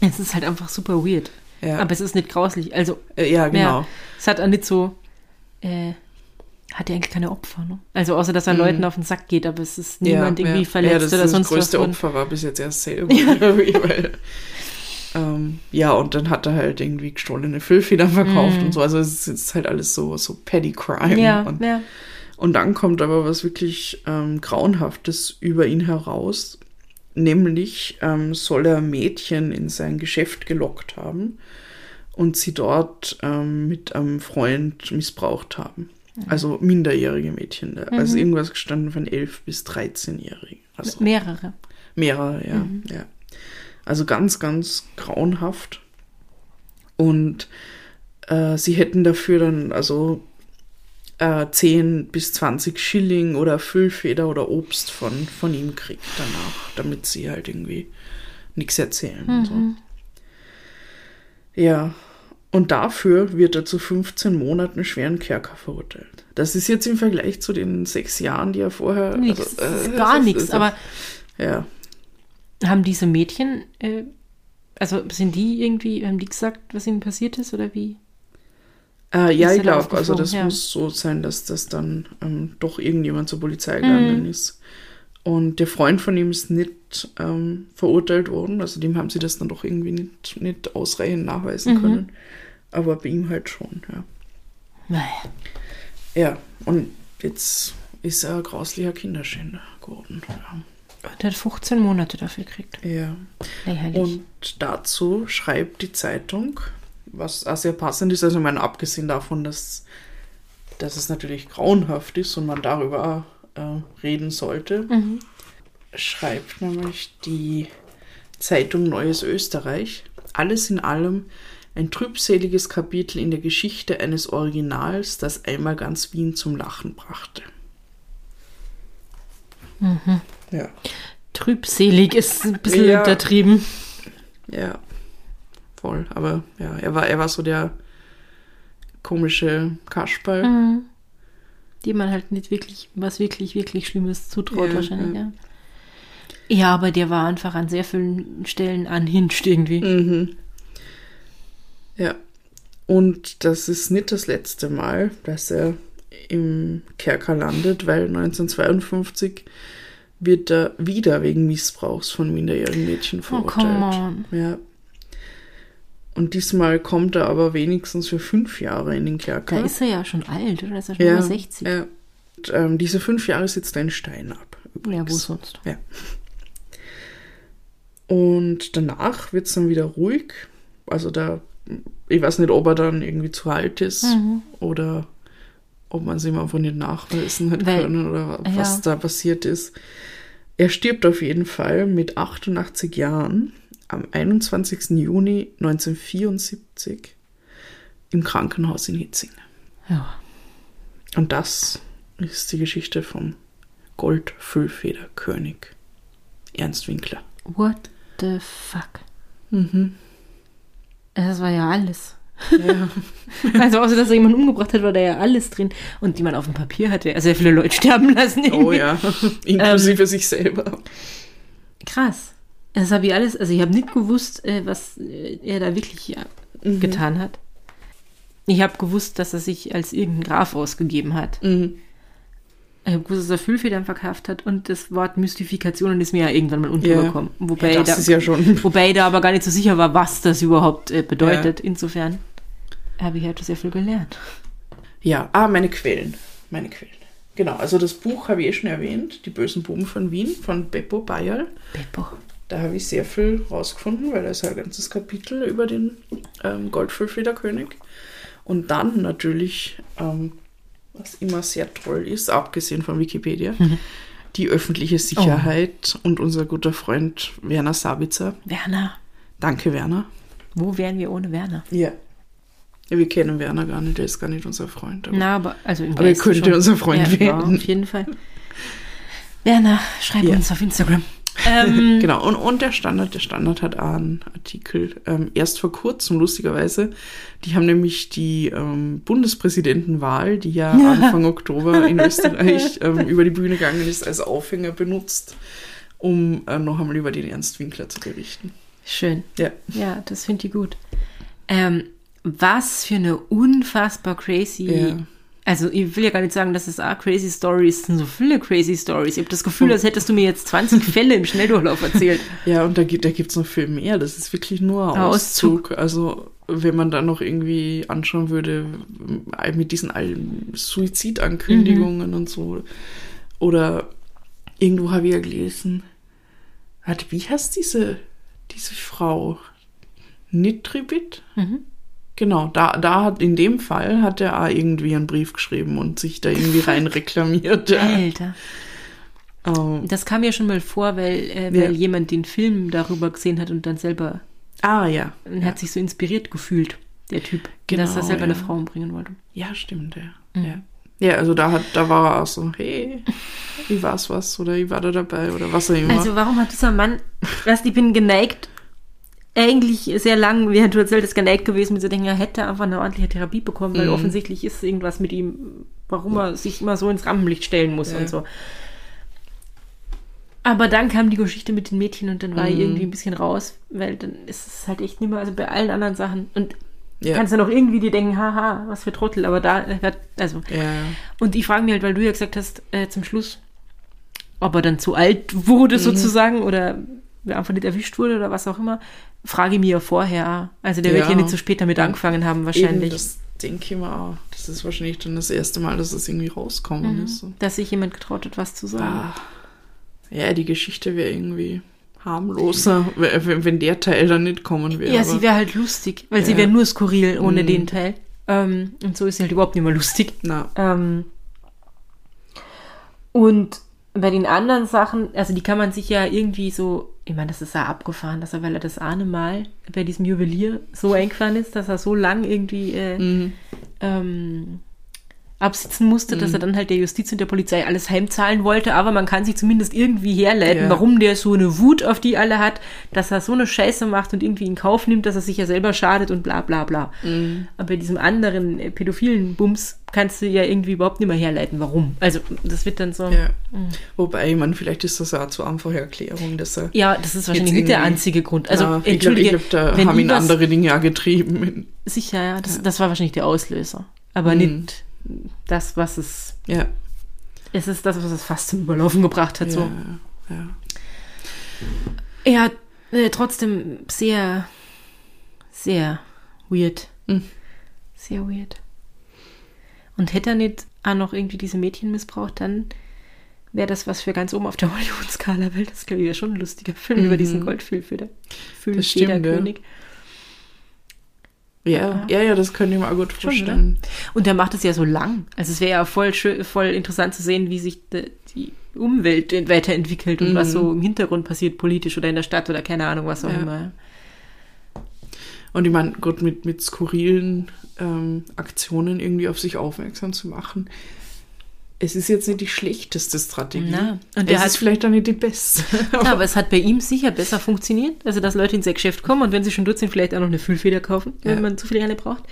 Es ist halt einfach super weird. Ja, Aber es ist nicht grauslich. Also, äh, ja genau. ja, es hat auch nicht so, äh, hat ja eigentlich keine Opfer, ne? Also, außer, dass er Leuten auf den Sack geht, aber es ist niemand irgendwie verletzt Mhm. ja, das, oder das sonst größte was. Und, Opfer war bis jetzt erst selber. weil Ähm, ja, und dann hat er halt irgendwie gestohlene Füllfedern verkauft Mhm. und so. Also es ist halt alles so, so Petty Crime. Ja, und, ja. und dann kommt aber was wirklich ähm, Grauenhaftes über ihn heraus. Nämlich ähm, soll er Mädchen in sein Geschäft gelockt haben und sie dort ähm, mit einem Freund missbraucht haben. Also minderjährige Mädchen. Also irgendwas gestanden von 11 bis 13-Jährigen. Also Mehrere. mehrere, ja, ja. Also ganz, ganz grauenhaft. Und äh, sie hätten dafür dann also äh, 10 bis 20 Schilling oder Füllfeder oder Obst von, von ihm gekriegt danach, damit sie halt irgendwie nichts erzählen und so. Ja, und dafür wird er zu 15 Monaten schweren Kerker verurteilt. Das ist jetzt im Vergleich zu den sechs Jahren, die er vorher. Nix, also, äh, gar nichts. Aber Ja, haben diese Mädchen, äh, also sind die irgendwie, haben die gesagt, was ihnen passiert ist oder wie? Äh, ja, ich glaube, also das ja. muss so sein, dass das dann ähm, doch irgendjemand zur Polizei gegangen Mhm. ist. Und der Freund von ihm ist nicht ähm, verurteilt worden, also dem haben sie das dann doch irgendwie nicht, nicht ausreichend nachweisen Mhm. können. Aber bei ihm halt schon, ja. Naja. Ja, und jetzt ist er grauslicher Kinderschänder geworden. Ja. Und er hat 15 Monate dafür gekriegt. ja. Lächerlich. Und dazu schreibt die Zeitung, was auch sehr passend ist, also ich meine, abgesehen davon, dass, dass es natürlich grauenhaft ist und man darüber äh, reden sollte, Mhm. schreibt nämlich die Zeitung Neues Österreich. Alles in allem ein trübseliges Kapitel in der Geschichte eines Originals, das einmal ganz Wien zum Lachen brachte. Ja. Trübselig ist ein bisschen Ja. untertrieben. Ja, voll. Aber ja, er war, er war so der komische Kasperl. Mhm. Die man halt nicht wirklich, was wirklich, wirklich Schlimmes zutraut, Ja, wahrscheinlich, ja. ja. Ja, aber der war einfach an sehr vielen Stellen anhinscht irgendwie. Mhm. Ja. Und das ist nicht das letzte Mal, dass er im Kerker landet, weil 1952 wird er wieder wegen Missbrauchs von minderjährigen Mädchen Oh, come verurteilt. on. ja. Und diesmal kommt er aber wenigstens für fünf Jahre in den Kerker. Da ist er ja schon alt, oder? Ist er schon ja, über 60? Ja. Und, ähm, diese fünf Jahre sitzt er in Stein ab. Ja, wo übrigens. sonst? Ja. Und danach wird es dann wieder ruhig. Also da, ich weiß nicht, ob er dann irgendwie zu alt ist Mhm. oder ob man es ihm einfach nicht nachweisen hat Weil- können oder was ja. da passiert ist. Er stirbt auf jeden Fall mit 88 Jahren am 21. Juni 1974 im Krankenhaus in Hitzing. Ja. Und das ist die Geschichte vom Goldfüllfederkönig Ernst Winkler. What the fuck? Mhm. Das war ja alles. Ja. Also außer, dass er jemanden umgebracht hat, war da ja alles drin. Und die man auf dem Papier hatte, ja sehr viele Leute sterben lassen. oh irgendwie. ja, inklusive sich selber. Krass. Das habe ich alles, also ich habe nicht gewusst, äh, was äh, er da wirklich Mhm. getan hat. Ich habe gewusst, dass er sich als irgendein Graf ausgegeben hat. Mhm. Ich habe gewusst, dass er Füllfedern verkauft hat und das Wort Mystifikationen ist mir ja irgendwann mal untergekommen. Wobei, Ja, da, ja wobei da aber gar nicht so sicher war, was das überhaupt äh, bedeutet. Insofern habe ich halt sehr viel gelernt. Ja, ah, meine Quellen. Meine Quellen. Genau, also das Buch habe ich eh schon erwähnt, Die bösen Buben von Wien, von Beppo Bayerl. Beppo. Da habe ich sehr viel rausgefunden, weil da ist ein ganzes Kapitel über den ähm, Goldfüllfederkönig. Und dann natürlich, ähm, was immer sehr toll ist, abgesehen von Wikipedia, die öffentliche Sicherheit und unser guter Freund Werner Sabitzer. Werner. Danke, Werner. Wo wären wir ohne Werner? Ja. ja. Wir kennen Werner gar nicht, der ist gar nicht unser Freund. Aber Na, aber also Aber er könnte schon. unser Freund ja, werden. Ja, auf jeden Fall. Werner, schreib Ja. uns auf Instagram. Ähm, Genau, und, und der Standard, der Standard hat einen Artikel, ähm, erst vor kurzem, lustigerweise. Die haben nämlich die ähm, Bundespräsidentenwahl, die ja Anfang Oktober in Österreich ähm, über die Bühne gegangen ist, als Aufhänger benutzt, um äh, noch einmal über den Ernst Winkler zu berichten. Schön. Ja. Ja, das finde ich gut. Ähm, was für eine unfassbar crazy Ja. Also ich will ja gar nicht sagen, dass es auch crazy Stories sind, so viele crazy Stories. Ich habe das Gefühl, als hättest du mir jetzt 20 Fälle im Schnelldurchlauf erzählt. Ja, und da, gibt- da gibt's noch viel mehr. Das ist wirklich nur Auszug. Auszug. Also, wenn man dann noch irgendwie anschauen würde, mit diesen allen Suizidankündigungen Mhm. und so. Oder irgendwo habe ich ja gelesen, wie heißt diese, diese Frau? Nitribit? Mhm. Genau, da, da hat, in dem Fall hat er auch irgendwie einen Brief geschrieben und sich da irgendwie rein reklamiert. Ja. Alter. Ähm, Das kam ja schon mal vor, weil, äh, Ja. weil jemand den Film darüber gesehen hat und dann selber ah, ja. und ja. hat sich so inspiriert gefühlt, der Typ, Genau, dass er selber ja. eine Frau umbringen wollte. Ja, stimmt, ja. Mhm. ja. Ja, also da hat, da war er auch so, hey, wie war's was? Oder ich war da dabei oder was auch immer. Also warum hat dieser Mann, weißt, ich bin geneigt, eigentlich sehr lang, während du erzählst, geneigt gewesen, mit zu denken, er hätte einfach eine ordentliche Therapie bekommen, weil Mhm. offensichtlich ist irgendwas mit ihm, warum er sich immer so ins Rampenlicht stellen muss Ja. und so. Aber dann kam die Geschichte mit den Mädchen und dann war ich Mhm. irgendwie ein bisschen raus, weil dann ist es halt echt nicht mehr, also bei allen anderen Sachen und ja. kannst du noch irgendwie dir denken, haha, was für Trottel, aber da, also ja, und ich frage mich halt, weil du ja gesagt hast, äh, zum Schluss, ob er dann zu alt wurde sozusagen oder einfach nicht erwischt wurde oder was auch immer, frage ich mir ja vorher. Also der wird Ja. ja nicht so spät damit Ja. angefangen haben Eben, wahrscheinlich. das denke ich mir auch. Das ist wahrscheinlich dann das erste Mal, dass es irgendwie rauskommen Mhm. ist. So. Dass sich jemand getraut hat, was zu sagen. Ah. Ja, die Geschichte wäre irgendwie harmloser, wenn, der Teil dann nicht kommen wäre. ja, sie wäre halt lustig, weil sie Ja. wäre nur skurril ohne Mhm. den Teil. Ähm, und so ist sie halt überhaupt nicht mehr lustig. Na, Ähm, und bei den anderen Sachen, also die kann man sich ja irgendwie so, ich meine, das ist ja abgefahren, dass er, weil er das eine Mal bei diesem Juwelier so eingefahren ist, dass er so lang irgendwie äh, mhm. ähm, absitzen musste, dass er dann halt der Justiz und der Polizei alles heimzahlen wollte, aber man kann sich zumindest irgendwie herleiten, Ja. warum der so eine Wut auf die alle hat, dass er so eine Scheiße macht und irgendwie in Kauf nimmt, dass er sich ja selber schadet und bla bla bla. Mhm. Aber bei diesem anderen äh, pädophilen Bums kannst du ja irgendwie überhaupt nicht mehr herleiten, warum. Also das wird dann so, ja, ja. Wobei, meine, vielleicht ist das auch zu einfache Erklärung, dass er. das ist wahrscheinlich nicht der einzige Grund. Also Na, ich glaube, glaub, da haben ihn andere Dinge auch getrieben. Sicher, ja, das, das war wahrscheinlich der Auslöser. Aber Mhm. nicht das, was es Ja, Es ist das, was es fast zum Überlaufen gebracht hat. ja, So. ja. Ja, äh, trotzdem sehr, sehr weird. Mhm. Sehr weird. Und hätte er nicht auch noch irgendwie diese Mädchen missbraucht, dann wäre das was für ganz oben auf der Hollywood-Skala, weil das, glaube ich, wäre schon ein lustiger Film über diesen Goldfüllfeder. Das stimmt, ja. Ja, ja, ja, das könnte ich mir auch gut Schon, vorstellen. Und der macht es ja so lang. Also es wäre ja voll, schön, voll interessant zu sehen, wie sich de, die Umwelt weiterentwickelt und Mhm. was so im Hintergrund passiert, politisch oder in der Stadt oder keine Ahnung, was auch Ja. immer. Und ich meine, Gott, mit, mit skurrilen ähm, Aktionen irgendwie auf sich aufmerksam zu machen. Es ist jetzt nicht die schlechteste Strategie. Na, und es hat- ist vielleicht auch nicht die beste. Ja, aber es hat bei ihm sicher besser funktioniert. Also, dass Leute ins Geschäft kommen und wenn sie schon dort sind, vielleicht auch noch eine Füllfeder kaufen, wenn Ja. man zu viel eine braucht.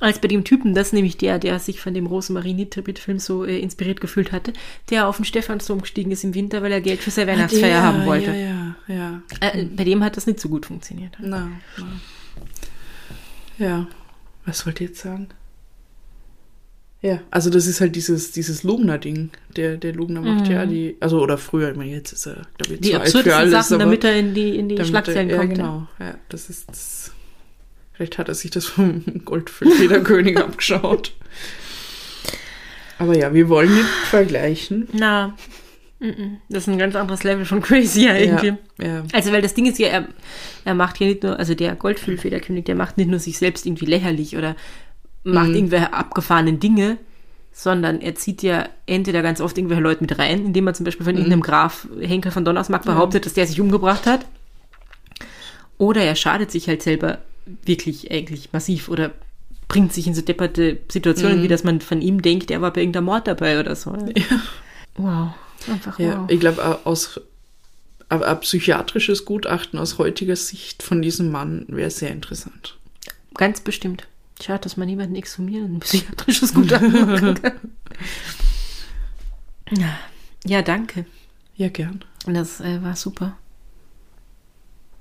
Als bei dem Typen, das ist nämlich der, der sich von dem Rosemarie Nitribit-Film so äh, inspiriert gefühlt hatte, der auf den Stephansdom gestiegen ist im Winter, weil er Geld für seine Weihnachtsfeier Ja, haben wollte. Ja, ja, ja. Äh, bei dem hat das nicht so gut funktioniert. Na, na. Ja, was wollte ich jetzt sagen? Ja, also das ist halt dieses, dieses Lugner-Ding. Der, der Lugner macht ja die, also oder früher, ich meine, jetzt ist er, glaube ich. Die zu alt für absurdesten alles. Sachen, aber damit er in die, in die Schlagzeilen er, kommt. Ja, genau. Ja, das ist, das, vielleicht hat er sich das vom Goldfederkönig abgeschaut. Aber ja, wir wollen nicht vergleichen. Na, das ist ein ganz anderes Level von crazy ja, irgendwie. Ja, ja. Also, weil das Ding ist ja, er, er macht ja nicht nur, also der Goldfüllfederkönig, der macht nicht nur sich selbst irgendwie lächerlich oder macht Mhm. irgendwelche abgefahrenen Dinge, sondern er zieht ja entweder ganz oft irgendwelche Leute mit rein, indem man zum Beispiel Mhm. von irgendeinem Graf Henkel von Donnersmarck behauptet, dass der sich umgebracht hat. Oder er schadet sich halt selber wirklich eigentlich massiv oder bringt sich in so depperte Situationen, Mhm. wie dass man von ihm denkt, er war bei irgendeinem Mord dabei oder so. Wow. Einfach Ja, wow. ich glaube, aus ein psychiatrisches Gutachten aus heutiger Sicht von diesem Mann wäre sehr interessant. Ganz bestimmt. Schade, dass man niemanden exhumiert und ein psychiatrisches Gutachten machen kann. Ja. Danke. Ja, gern. Das äh, war super.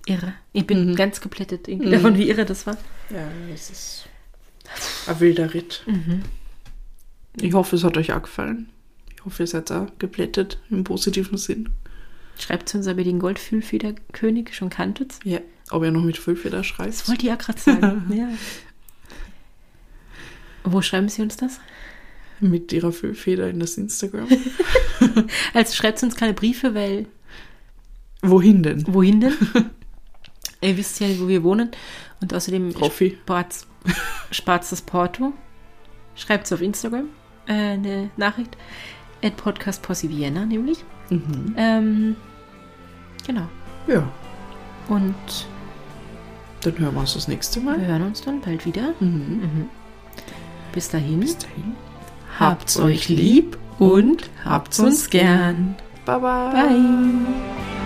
Irre. Ich bin Mhm. ganz geplättet irgendwie davon, wie irre das war. Ja, das ist ein wilder Ritt. Ich hoffe, es hat euch auch gefallen. Ich hoffe, ihr seid auch geplättet im positiven Sinn. Schreibt uns, ob ihr den Goldfüllfederkönig schon kanntet. Ja. Ob ihr noch mit Füllfeder schreibt. Das wollte ich ja gerade sagen. ja. Wo schreiben Sie uns das? Mit ihrer Füllfeder in das Instagram. Also schreibt uns keine Briefe, weil Wohin denn? wohin denn? ihr wisst ja, wo wir wohnen. Und außerdem Profi. spart's, spart's das Porto. Schreibt es auf Instagram. Äh, eine Nachricht. At Podcast Posse Vienna, nämlich. Mhm. Ähm, genau. Ja. Und Dann hören wir uns das nächste wir Mal. hören uns dann bald wieder. Mhm. Mhm. Bis dahin. Bis dahin. Habt's euch lieb und habt's uns gern. Bye bye. Bye.